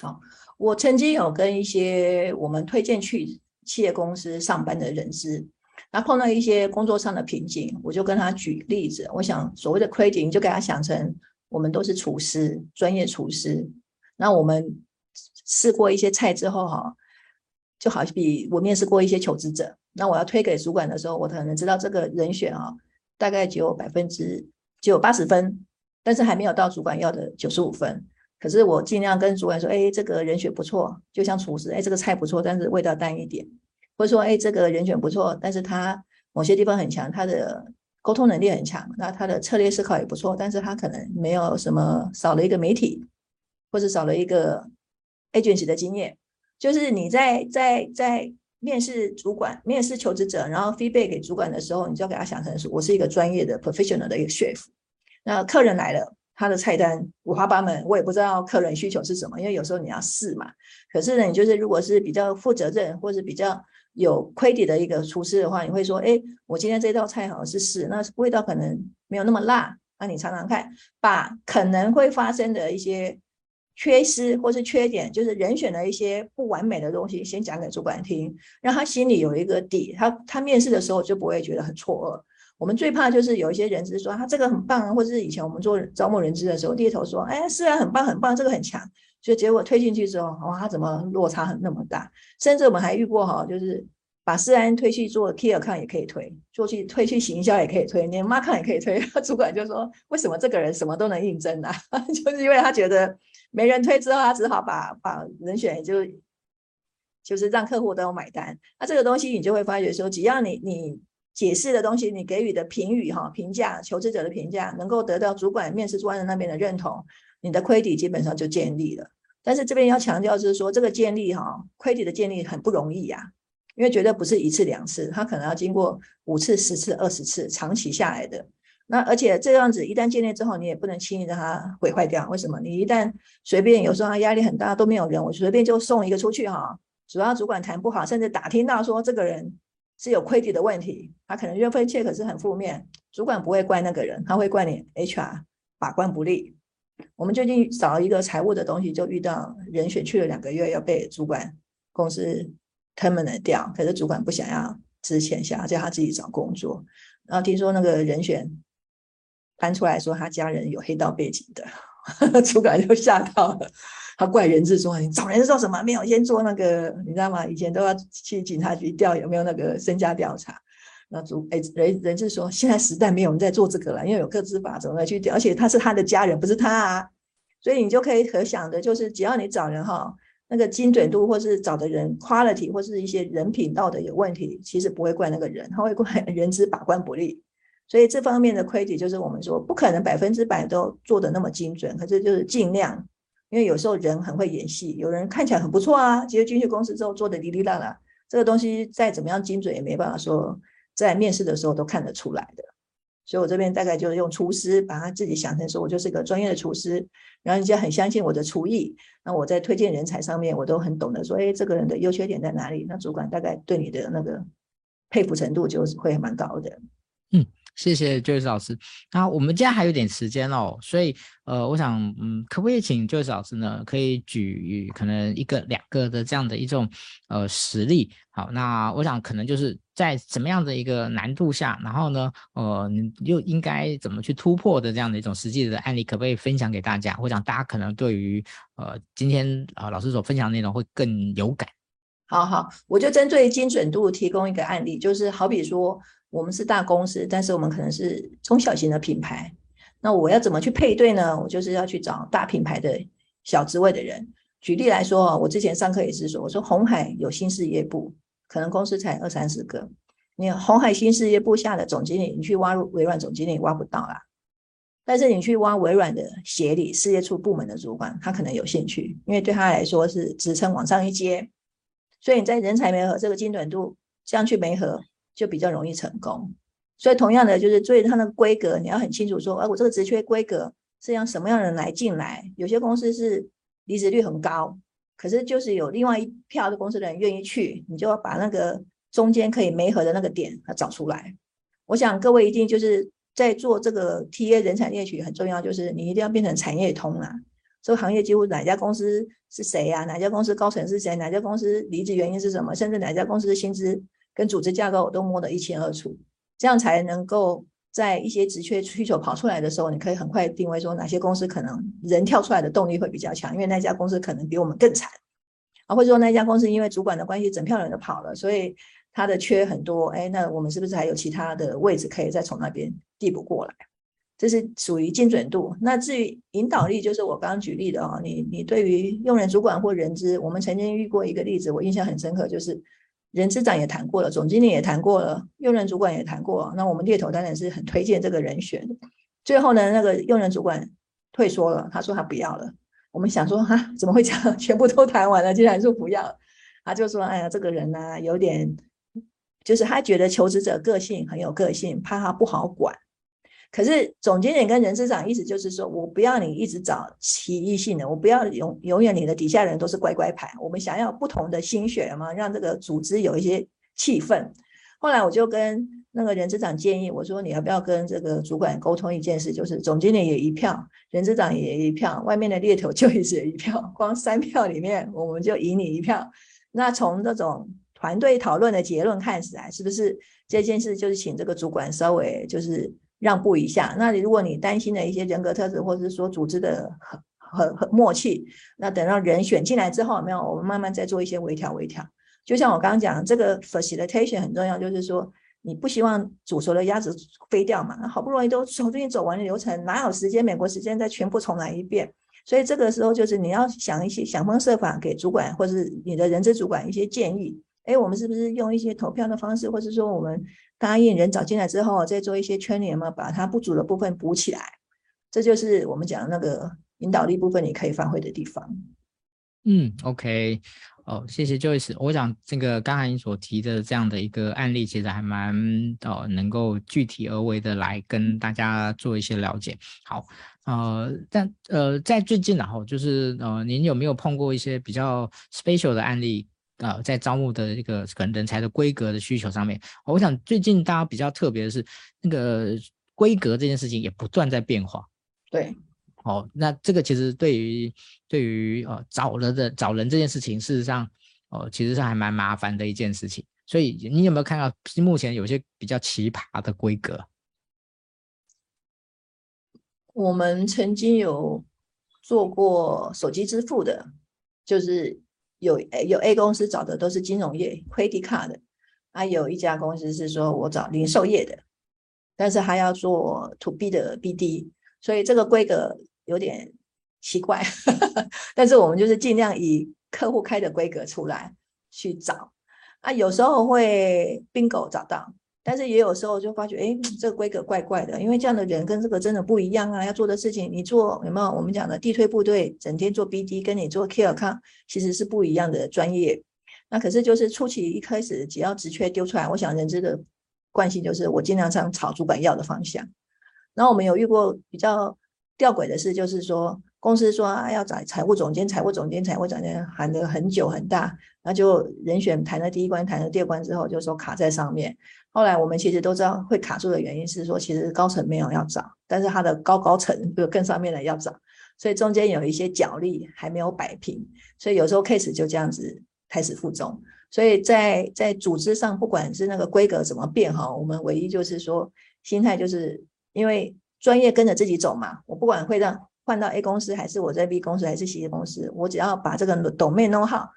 好，我曾经有跟一些我们推荐去企业公司上班的人士，那碰到一些工作上的瓶颈，我就跟他举例子。我想所谓的 credit，就给他想成。我们都是厨师，专业厨师。那我们试过一些菜之后，哈，就好比我面试过一些求职者。那我要推给主管的时候，我可能知道这个人选啊，大概只有百分之只有八十分，但是还没有到主管要的九十五分。可是我尽量跟主管说，哎，这个人选不错，就像厨师，哎，这个菜不错，但是味道淡一点。或者说，哎，这个人选不错，但是他某些地方很强，他的沟通能力很强，那他的策略思考也不错，但是他可能没有什么少了一个媒体，或者少了一个 agency 的经验。就是你在在在面试主管、面试求职者，然后 feedback 给主管的时候，你就要给他想成是，我是一个专业的 professional 的一个 chef。那客人来了，他的菜单五花八门，我也不知道客人需求是什么，因为有时候你要试嘛。可是呢，你就是如果是比较负责任，或者比较有 credit 的一个厨师的话，你会说，哎，我今天这道菜好像是试，那味道可能没有那么辣，那你尝尝看，把可能会发生的一些缺失或是缺点，就是人选的一些不完美的东西，先讲给主管听，让他心里有一个底，他他面试的时候就不会觉得很错愕。我们最怕就是有一些人资说他这个很棒啊，或者是以前我们做招募人资的时候，猎头说，哎，是啊，很棒很棒，这个很强。所以结果推进去之后，哇，他怎么落差很那么大？甚至我们还遇过哈，就是把思安推去做 key account 也可以推，做去推去行销也可以推，连 market 也可以推。[LAUGHS] 主管就说：为什么这个人什么都能应征呢、啊？[LAUGHS] 就是因为他觉得没人推之后，他只好把把人选就就是让客户都有买单。那这个东西你就会发觉说，只要你你解释的东西，你给予的评语哈评价，求职者的评价能够得到主管面试官的那边的认同。你的 credit 基本上就建立了，但是这边要强调就是说，这个建立哈 credit 的建立很不容易呀、啊，因为绝对不是一次两次，它可能要经过五次、十次、二十次长期下来的。那而且这样子一旦建立之后，你也不能轻易让它毁坏掉。为什么？你一旦随便有时候他压力很大都没有人，我随便就送一个出去哈，主要主管谈不好，甚至打听到说这个人是有 credit 的问题，他可能月份切可是很负面，主管不会怪那个人，他会怪你 HR 把关不力。我们最近找一个财务的东西，就遇到人选去了两个月，要被主管公司 terminate 掉，可是主管不想要之前，想要叫他自己找工作。然后听说那个人选搬出来说他家人有黑道背景的，[LAUGHS] 主管就吓到了，他怪人质说，你找人做什么？没有先做那个，你知道吗？以前都要去警察局调有没有那个身家调查。那主哎人人质说，现在时代没有人在做这个了，因为有各自法怎么去调，而且他是他的家人，不是他啊，所以你就可以可想的，就是只要你找人哈，那个精准度或是找的人 quality 或是一些人品道德有问题，其实不会怪那个人，他会怪人质把关不力。所以这方面的 credit 就是我们说不可能百分之百都做得那么精准，可是就是尽量，因为有时候人很会演戏，有人看起来很不错啊，其实进去公司之后做的滴滴啦啦，这个东西再怎么样精准也没办法说。在面试的时候都看得出来的，所以我这边大概就是用厨师把他自己想成说，我就是一个专业的厨师，然后人家很相信我的厨艺，那我在推荐人才上面我都很懂得说，哎，这个人的优缺点在哪里？那主管大概对你的那个佩服程度就会蛮高的。谢谢 Joyce 老师。那我们今天还有点时间哦，所以呃，我想嗯，可不可以请 Joyce 老师呢，可以举可能一个两个的这样的一种呃实例。好，那我想可能就是在什么样的一个难度下，然后呢，呃，你又应该怎么去突破的这样的一种实际的案例，可不可以分享给大家？我想大家可能对于呃今天啊、老师所分享的内容会更有感。好好，我就针对精准度提供一个案例，就是好比说。我们是大公司，但是我们可能是中小型的品牌。那我要怎么去配对呢？我就是要去找大品牌的小职位的人。举例来说，我之前上课也是说，我说鸿海有新事业部，可能公司才二三十个。你鸿海新事业部下的总经理，你去挖微软总经理挖不到啦。但是你去挖微软的协理事业处部门的主管，他可能有兴趣，因为对他来说是职称往上一阶。所以你在人才媒合这个精准度这样去媒合。就比较容易成功，所以同样的就是对它的规格，你要很清楚说，哎，我这个职缺规格是让什么样的人来进来？有些公司是离职率很高，可是就是有另外一票的公司的人愿意去，你就要把那个中间可以媒合的那个点找出来。我想各位一定就是在做这个 TA 人才猎取很重要，就是你一定要变成产业通啊，这个行业几乎哪家公司是谁呀？哪家公司高层是谁？哪家公司离职原因是什么？甚至哪家公司的薪资？跟组织架构我都摸得一清二楚，这样才能够在一些职缺需求跑出来的时候，你可以很快定位说哪些公司可能人跳出来的动力会比较强，因为那家公司可能比我们更惨啊，或者说那家公司因为主管的关系，整票人都跑了，所以他的缺很多。哎，那我们是不是还有其他的位置可以再从那边递补过来？这是属于精准度。那至于引导力，就是我刚刚举例的啊，你你对于用人主管或人资，我们曾经遇过一个例子，我印象很深刻，就是。人资长也谈过了，总经理也谈过了，用人主管也谈过了，那我们猎头当然是很推荐这个人选。最后呢，那个用人主管退缩了，他说他不要了。我们想说哈，怎么会这样？[LAUGHS] 全部都谈完了，竟然说不要。他就说，哎呀，这个人呢、有点，就是他觉得求职者个性很有个性，怕他不好管。可是总经理跟人资长意思就是说，我不要你一直找奇异性的，我不要永永远你的底下人都是乖乖牌，我们想要不同的心血嘛，让这个组织有一些气氛。后来我就跟那个人资长建议，我说你要不要跟这个主管沟通一件事，就是总经理也一票，人资长也一票，外面的猎头就也是一票，光三票里面我们就赢你一票。那从这种团队讨论的结论看起来，是不是这件事就是请这个主管稍微就是。让步一下。那你如果你担心的一些人格特质，或者是说组织的很很很默契，那等到人选进来之后，没有，我们慢慢再做一些微调微调。就像我刚刚讲，这个 facilitation 很重要，就是说你不希望煮熟的鸭子飞掉嘛。那好不容易都重新走完的流程，哪有时间美国时间再全部重来一遍？所以这个时候就是你要想一些想方设法给主管或者是你的人资主管一些建议。哎，我们是不是用一些投票的方式，或者说我们？答应人找进来之后，再做一些圈联嘛，把它不足的部分补起来，这就是我们讲的那个引导力部分，你可以发挥的地方。嗯，OK，哦，谢谢 Joyce。我想这个刚才你所提的这样的一个案例，其实还蛮哦，能够具体而为的来跟大家做一些了解。好，呃，但呃，在最近然后就是呃，您有没有碰过一些比较 special 的案例？呃，在招募的这个可能人才的规格的需求上面，我想最近大家比较特别的是，那个规格这件事情也不断在变化。对，哦，那这个其实对于对于呃找人的找人这件事情，事实上，哦、呃，其实是还蛮麻烦的一件事情。所以你有没有看到目前有些比较奇葩的规格？我们曾经有做过手机支付的，就是。有有 A 公司找的都是金融业 credit card 的，啊、有一家公司是说我找零售业的，但是还要做 to B 的 BD，所以这个规格有点奇怪，[LAUGHS] 但是我们就是尽量以客户开的规格出来去找，啊，有时候会 bingo 找到。但是也有时候就发觉，哎，这个规格怪怪的，因为这样的人跟这个真的不一样啊。要做的事情，你做有没有我们讲的地推部队，整天做 BD，跟你做 Key Account 其实是不一样的专业。那可是就是初期一开始，只要职缺丢出来，我想人资的惯性就是我尽量想朝主管要的方向。然后我们有遇过比较吊诡的事，就是说公司说啊要找财务总监，财务总监，财务总监喊得很久很大，那就人选谈了第一关，谈了第二关之后，就说卡在上面。后来我们其实都知道会卡住的原因是说，其实高层没有要找，但是它的高高层就更上面的要找，所以中间有一些角力还没有摆平，所以有时候 case 就这样子开始负重。所以在在组织上，不管是那个规格怎么变哈，我们唯一就是说心态就是因为专业跟着自己走嘛，我不管会让换到 A 公司还是我在 B 公司还是 C 公司，我只要把这个 domain know how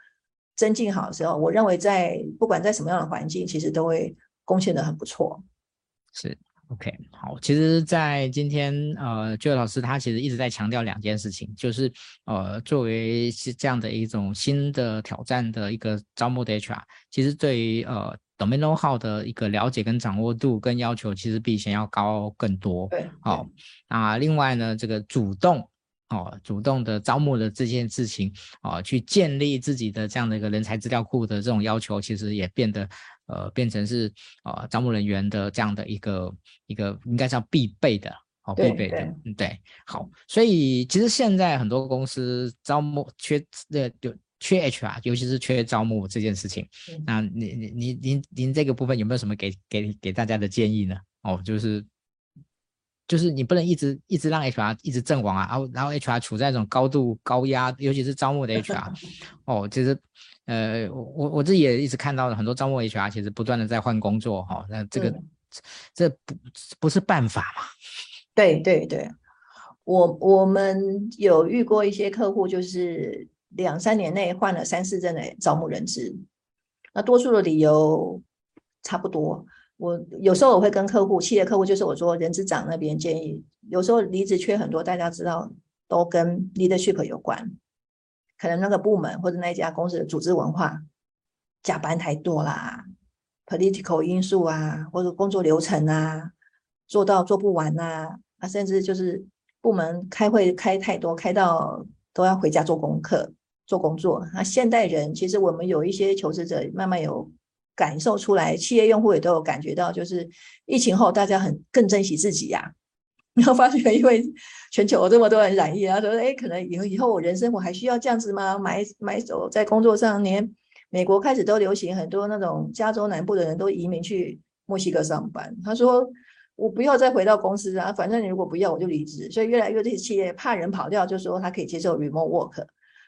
增进好的时候，我认为在不管在什么样的环境，其实都会。贡献的很不错，是 OK 好。其实，在今天，呃，Joy 老师他其实一直在强调两件事情，就是呃，作为是这样的一种新的挑战的一个招募的 HR，其实对于呃 domain know-how 的一个了解跟掌握度跟要求，其实比以前要高更多。对，好。那另外呢，这个主动哦，主动的招募的这件事情啊，去建立自己的这样的一个人才资料库的这种要求，其实也变得。呃，变成是呃招募人员的这样的一个一个应该是要必备的，哦，必备的，嗯，对，好，所以其实现在很多公司招募缺呃就缺 HR，尤其是缺招募这件事情。嗯、那你你您您您这个部分有没有什么给给给大家的建议呢？哦，就是就是你不能一直一直让 HR 一直阵亡啊，然后然后 HR 处在一种高度高压，尤其是招募的 HR，[LAUGHS] 哦，其实。呃，我我自己也一直看到了很多招募 HR，其实不断的在换工作哈、哦，那这个、嗯、这不不是办法嘛？对对对，我我们有遇过一些客户，就是两三年内换了三四任的招募人资，那多数的理由差不多。我有时候我会跟客户，企业客户就是我说人资长那边建议，有时候离职缺很多，大家知道都跟 leadership 有关。可能那个部门或者那一家公司的组织文化加班太多啦，political 因素啊，或者工作流程啊，做到做不完啊，啊，甚至就是部门开会开太多，开到都要回家做功课、做工作。那现代人其实我们有一些求职者慢慢有感受出来，企业用户也都有感觉到，就是疫情后大家很更珍惜自己呀、啊。然后发觉，因为全球有这么多人染疫，然后说，哎，可能以后以后我人生我还需要这样子吗？买买走在工作上，连美国开始都流行很多那种加州南部的人都移民去墨西哥上班。他说，我不要再回到公司啊，反正你如果不要我就离职。所以越来越这些企业怕人跑掉，就说他可以接受 remote work。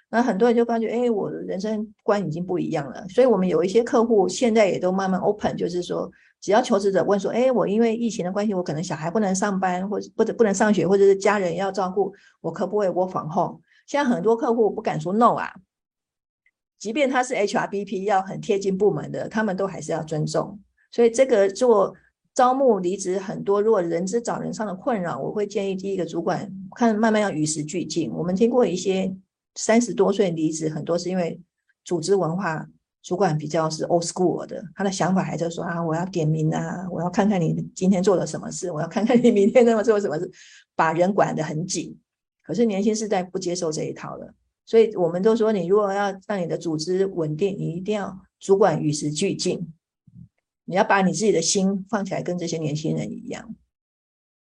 那很多人就发觉，哎，我的人生观已经不一样了。所以我们有一些客户现在也都慢慢 open，就是说。只要求职者问说：“哎，我因为疫情的关系，我可能小孩不能上班，或者或者不能上学，或者是家人要照顾，我可不可以 work from home？” 现在很多客户不敢说 no 啊，即便他是 HRBP 要很贴近部门的，他们都还是要尊重。所以这个做招募离职很多，如果人资找人上的困扰，我会建议第一个主管看慢慢要与时俱进。我们听过一些三十多岁离职，很多是因为组织文化。主管比较是 old school 的，他的想法还是说啊，我要点名啊，我要看看你今天做了什么事，我要看看你明天那么做什么事，把人管得很紧。可是年轻世代不接受这一套了，所以我们都说，你如果要让你的组织稳定，你一定要主管与时俱进，你要把你自己的心放起来，跟这些年轻人一样。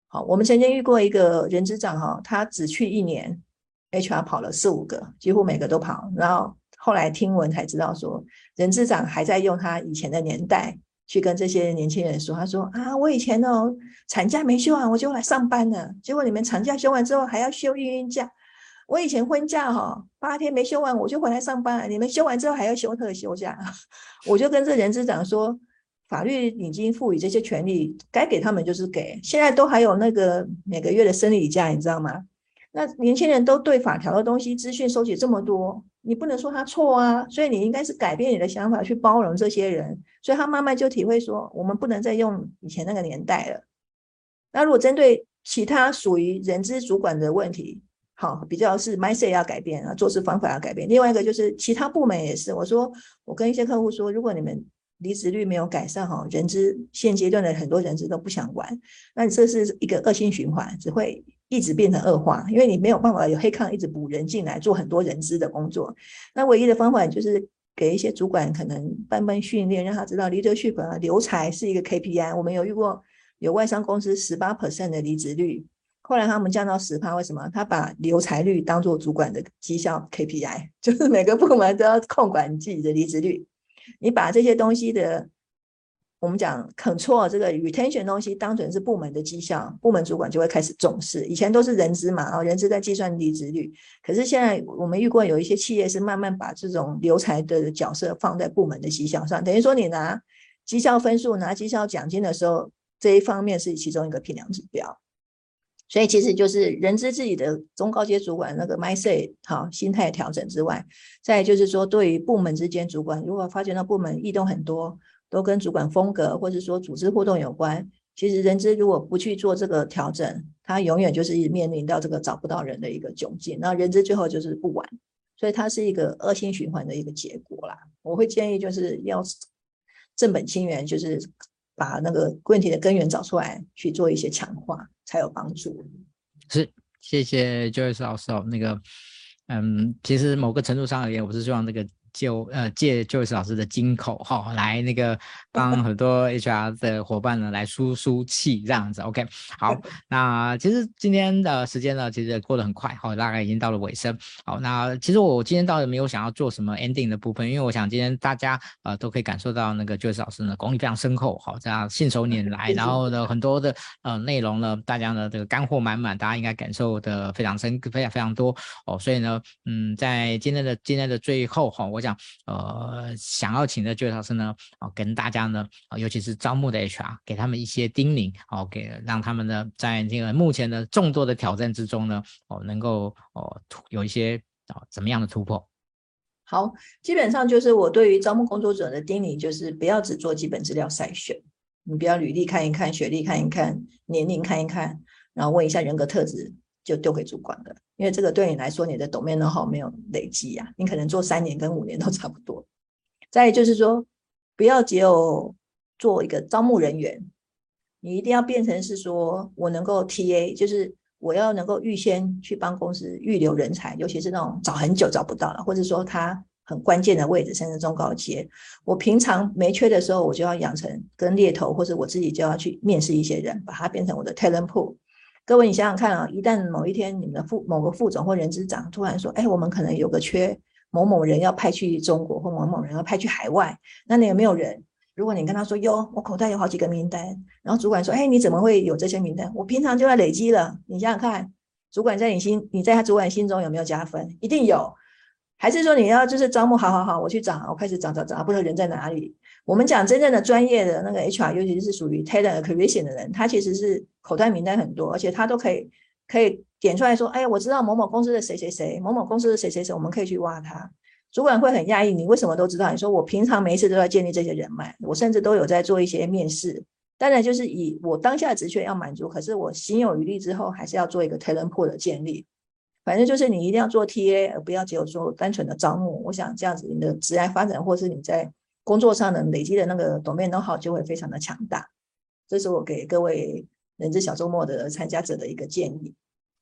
好，我们曾经遇过一个人资长哈，他只去一年，HR 跑了四五个，几乎每个都跑，然后。后来听闻才知道说，说人资长还在用他以前的年代去跟这些年轻人说，他说啊，我以前哦产假没休完我就来上班了，结果你们产假休完之后还要休育婴假，我以前婚假哈、哦、八天没休完我就回来上班了，你们休完之后还要休特休假，[LAUGHS] 我就跟这人资长说，法律已经赋予这些权利，该给他们就是给，现在都还有那个每个月的生理假，你知道吗？那年轻人都对法条的东西资讯收集这么多。你不能说他错啊，所以你应该是改变你的想法去包容这些人，所以他慢慢就体会说，我们不能再用以前那个年代了。那如果针对其他属于人资主管的问题，好，比较是 mindset 要改变啊，做事方法要改变。另外一个就是其他部门也是，我说我跟一些客户说，如果你们离职率没有改善哈，人资现阶段的很多人资都不想玩，那这是一个恶性循环，只会。一直变成恶化，因为你没有办法有黑抗一直补人进来做很多人资的工作。那唯一的方法就是给一些主管可能办班训练，让他知道 leadership 啊，留才是一个 KPI。我们有遇过有外商公司十八 percent 的离职率，后来他们降到十趴，为什么？他把留才率当做主管的绩效 KPI，[LAUGHS] 就是每个部门都要控管自己的离职率。你把这些东西的。我们讲 control 这个 retention 东西当成是部门的绩效，部门主管就会开始重视。以前都是人资嘛，啊，人资在计算离职率。可是现在我们遇过有一些企业是慢慢把这种留才的角色放在部门的绩效上，等于说你拿绩效分数、拿绩效奖金的时候，这一方面是其中一个评量指标。所以其实就是人资自己的中高阶主管那个 mindset 好心态调整之外，再就是说对于部门之间主管，如果发觉到部门异动很多。都跟主管风格或者说组织互动有关。其实人资如果不去做这个调整，他永远就是面临到这个找不到人的一个窘境。那人资最后就是不玩，所以它是一个恶性循环的一个结果啦。我会建议就是要正本清源，就是把那个问题的根源找出来，去做一些强化才有帮助。是，谢谢 Joyce 老师哦。那个，嗯，其实某个程度上而言，我是希望这个。就呃借 Joyce 老师的金口哈，来那个 [LAUGHS] 帮很多 HR 的伙伴呢来输输气这样子，OK 好，[LAUGHS] 那其实今天的时间呢其实过得很快哈，大概已经到了尾声。好，那其实我今天倒是没有想要做什么 ending 的部分，因为我想今天大家呃都可以感受到那个 Joyce 老师呢功力非常深厚，好这样信手拈来，然后呢很多的呃内容呢大家呢这个干货满满，大家应该感受的非常深，非常非常多哦，所以呢嗯在今天的今天的最后哈，我想。呃，想要请的 Joyce 老师呢，哦，跟大家呢，尤其是招募的 HR，给他们一些叮咛，哦，给让他们呢，在这个目前的众多的挑战之中呢，哦，能够哦有一些哦怎么样的突破？好，基本上就是我对于招募工作者的叮咛，就是不要只做基本资料筛选，你不要履历看一看，学历看一看，年龄看一看，然后问一下人格特质。就丢给主管了，因为这个对你来说，你的 domain know-how 没有累积呀、你可能做三年跟五年都差不多。再就是说，不要只有做一个招募人员，你一定要变成是说我能够 TA，就是我要能够预先去帮公司预留人才，尤其是那种找很久找不到了，或者说他很关键的位置，甚至中高阶，我平常没缺的时候，我就要养成跟猎头，或者我自己就要去面试一些人，把它变成我的 talent pool。各位，你想想看啊，一旦某一天你们的副某个副总或人资长突然说：“哎，我们可能有个缺，某某人要派去中国，或某某人要派去海外，那你有没有人？如果你跟他说哟，我口袋有好几个名单，然后主管说：哎，你怎么会有这些名单？我平常就要累积了。你想想看，主管在你心，你在他主管心中有没有加分？一定有。还是说你要就是招募？好好好，我去找，我开始找找找，不知道人在哪里。”我们讲真正的专业的那个 HR，尤其是属于 talent acquisition 的人，他其实是口袋名单很多，而且他都可以可以点出来说，哎，我知道某某公司的谁谁谁，某某公司的谁谁谁，我们可以去挖他。主管会很讶异，你为什么都知道？你说我平常每一次都在建立这些人脉，我甚至都有在做一些面试。当然，就是以我当下的职缺要满足，可是我心有余力之后，还是要做一个 talent pool 的建立。反正就是你一定要做 TA，而不要只有做单纯的招募。我想这样子，你的职业发展，或是你在工作上的累积的那个 domain know-how 就会非常的强大，这是我给各位人资小周末的参加者的一个建议。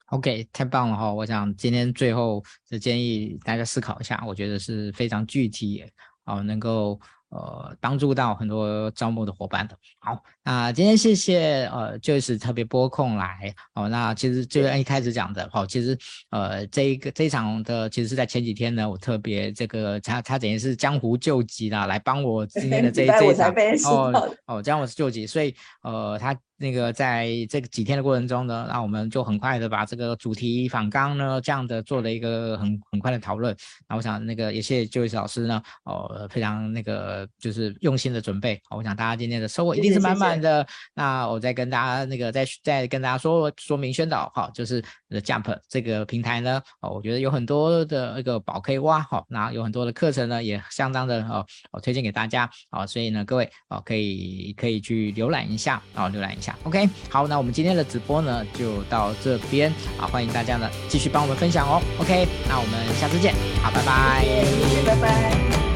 OK，太棒了哈！我想今天最后的建议大家思考一下，我觉得是非常具体，哦，能够。呃，帮助到很多招募的伙伴的。好，那今天谢谢呃，Joyce 特别拨空来。哦，那其实就一开始讲的，好，其实呃，这一个这一场的，其实是在前几天呢，我特别这个他他等于是江湖救急啦，来帮我今天的这 [LAUGHS] 这一场哦哦，江湖救急，所以呃他。那个在这个几天的过程中呢，那我们就很快的把这个主题访纲呢，这样的做了一个很很快的讨论。那我想那个也谢谢 Joyce 老师呢，哦，非常那个就是用心的准备。我想大家今天的收获一定是满满的。那我再跟大家那个再再跟大家说说明宣导哈，就是 The Jump 这个平台呢，哦，我觉得有很多的那个宝可以挖哈，那有很多的课程呢也相当的哦，我推荐给大家啊，所以呢各位哦可以可以去浏览一下啊，浏览一 OK，好，那我们今天的直播呢就到这边啊，欢迎大家呢继续帮我们分享哦。OK，那我们下次见，好，拜拜，谢谢，拜拜。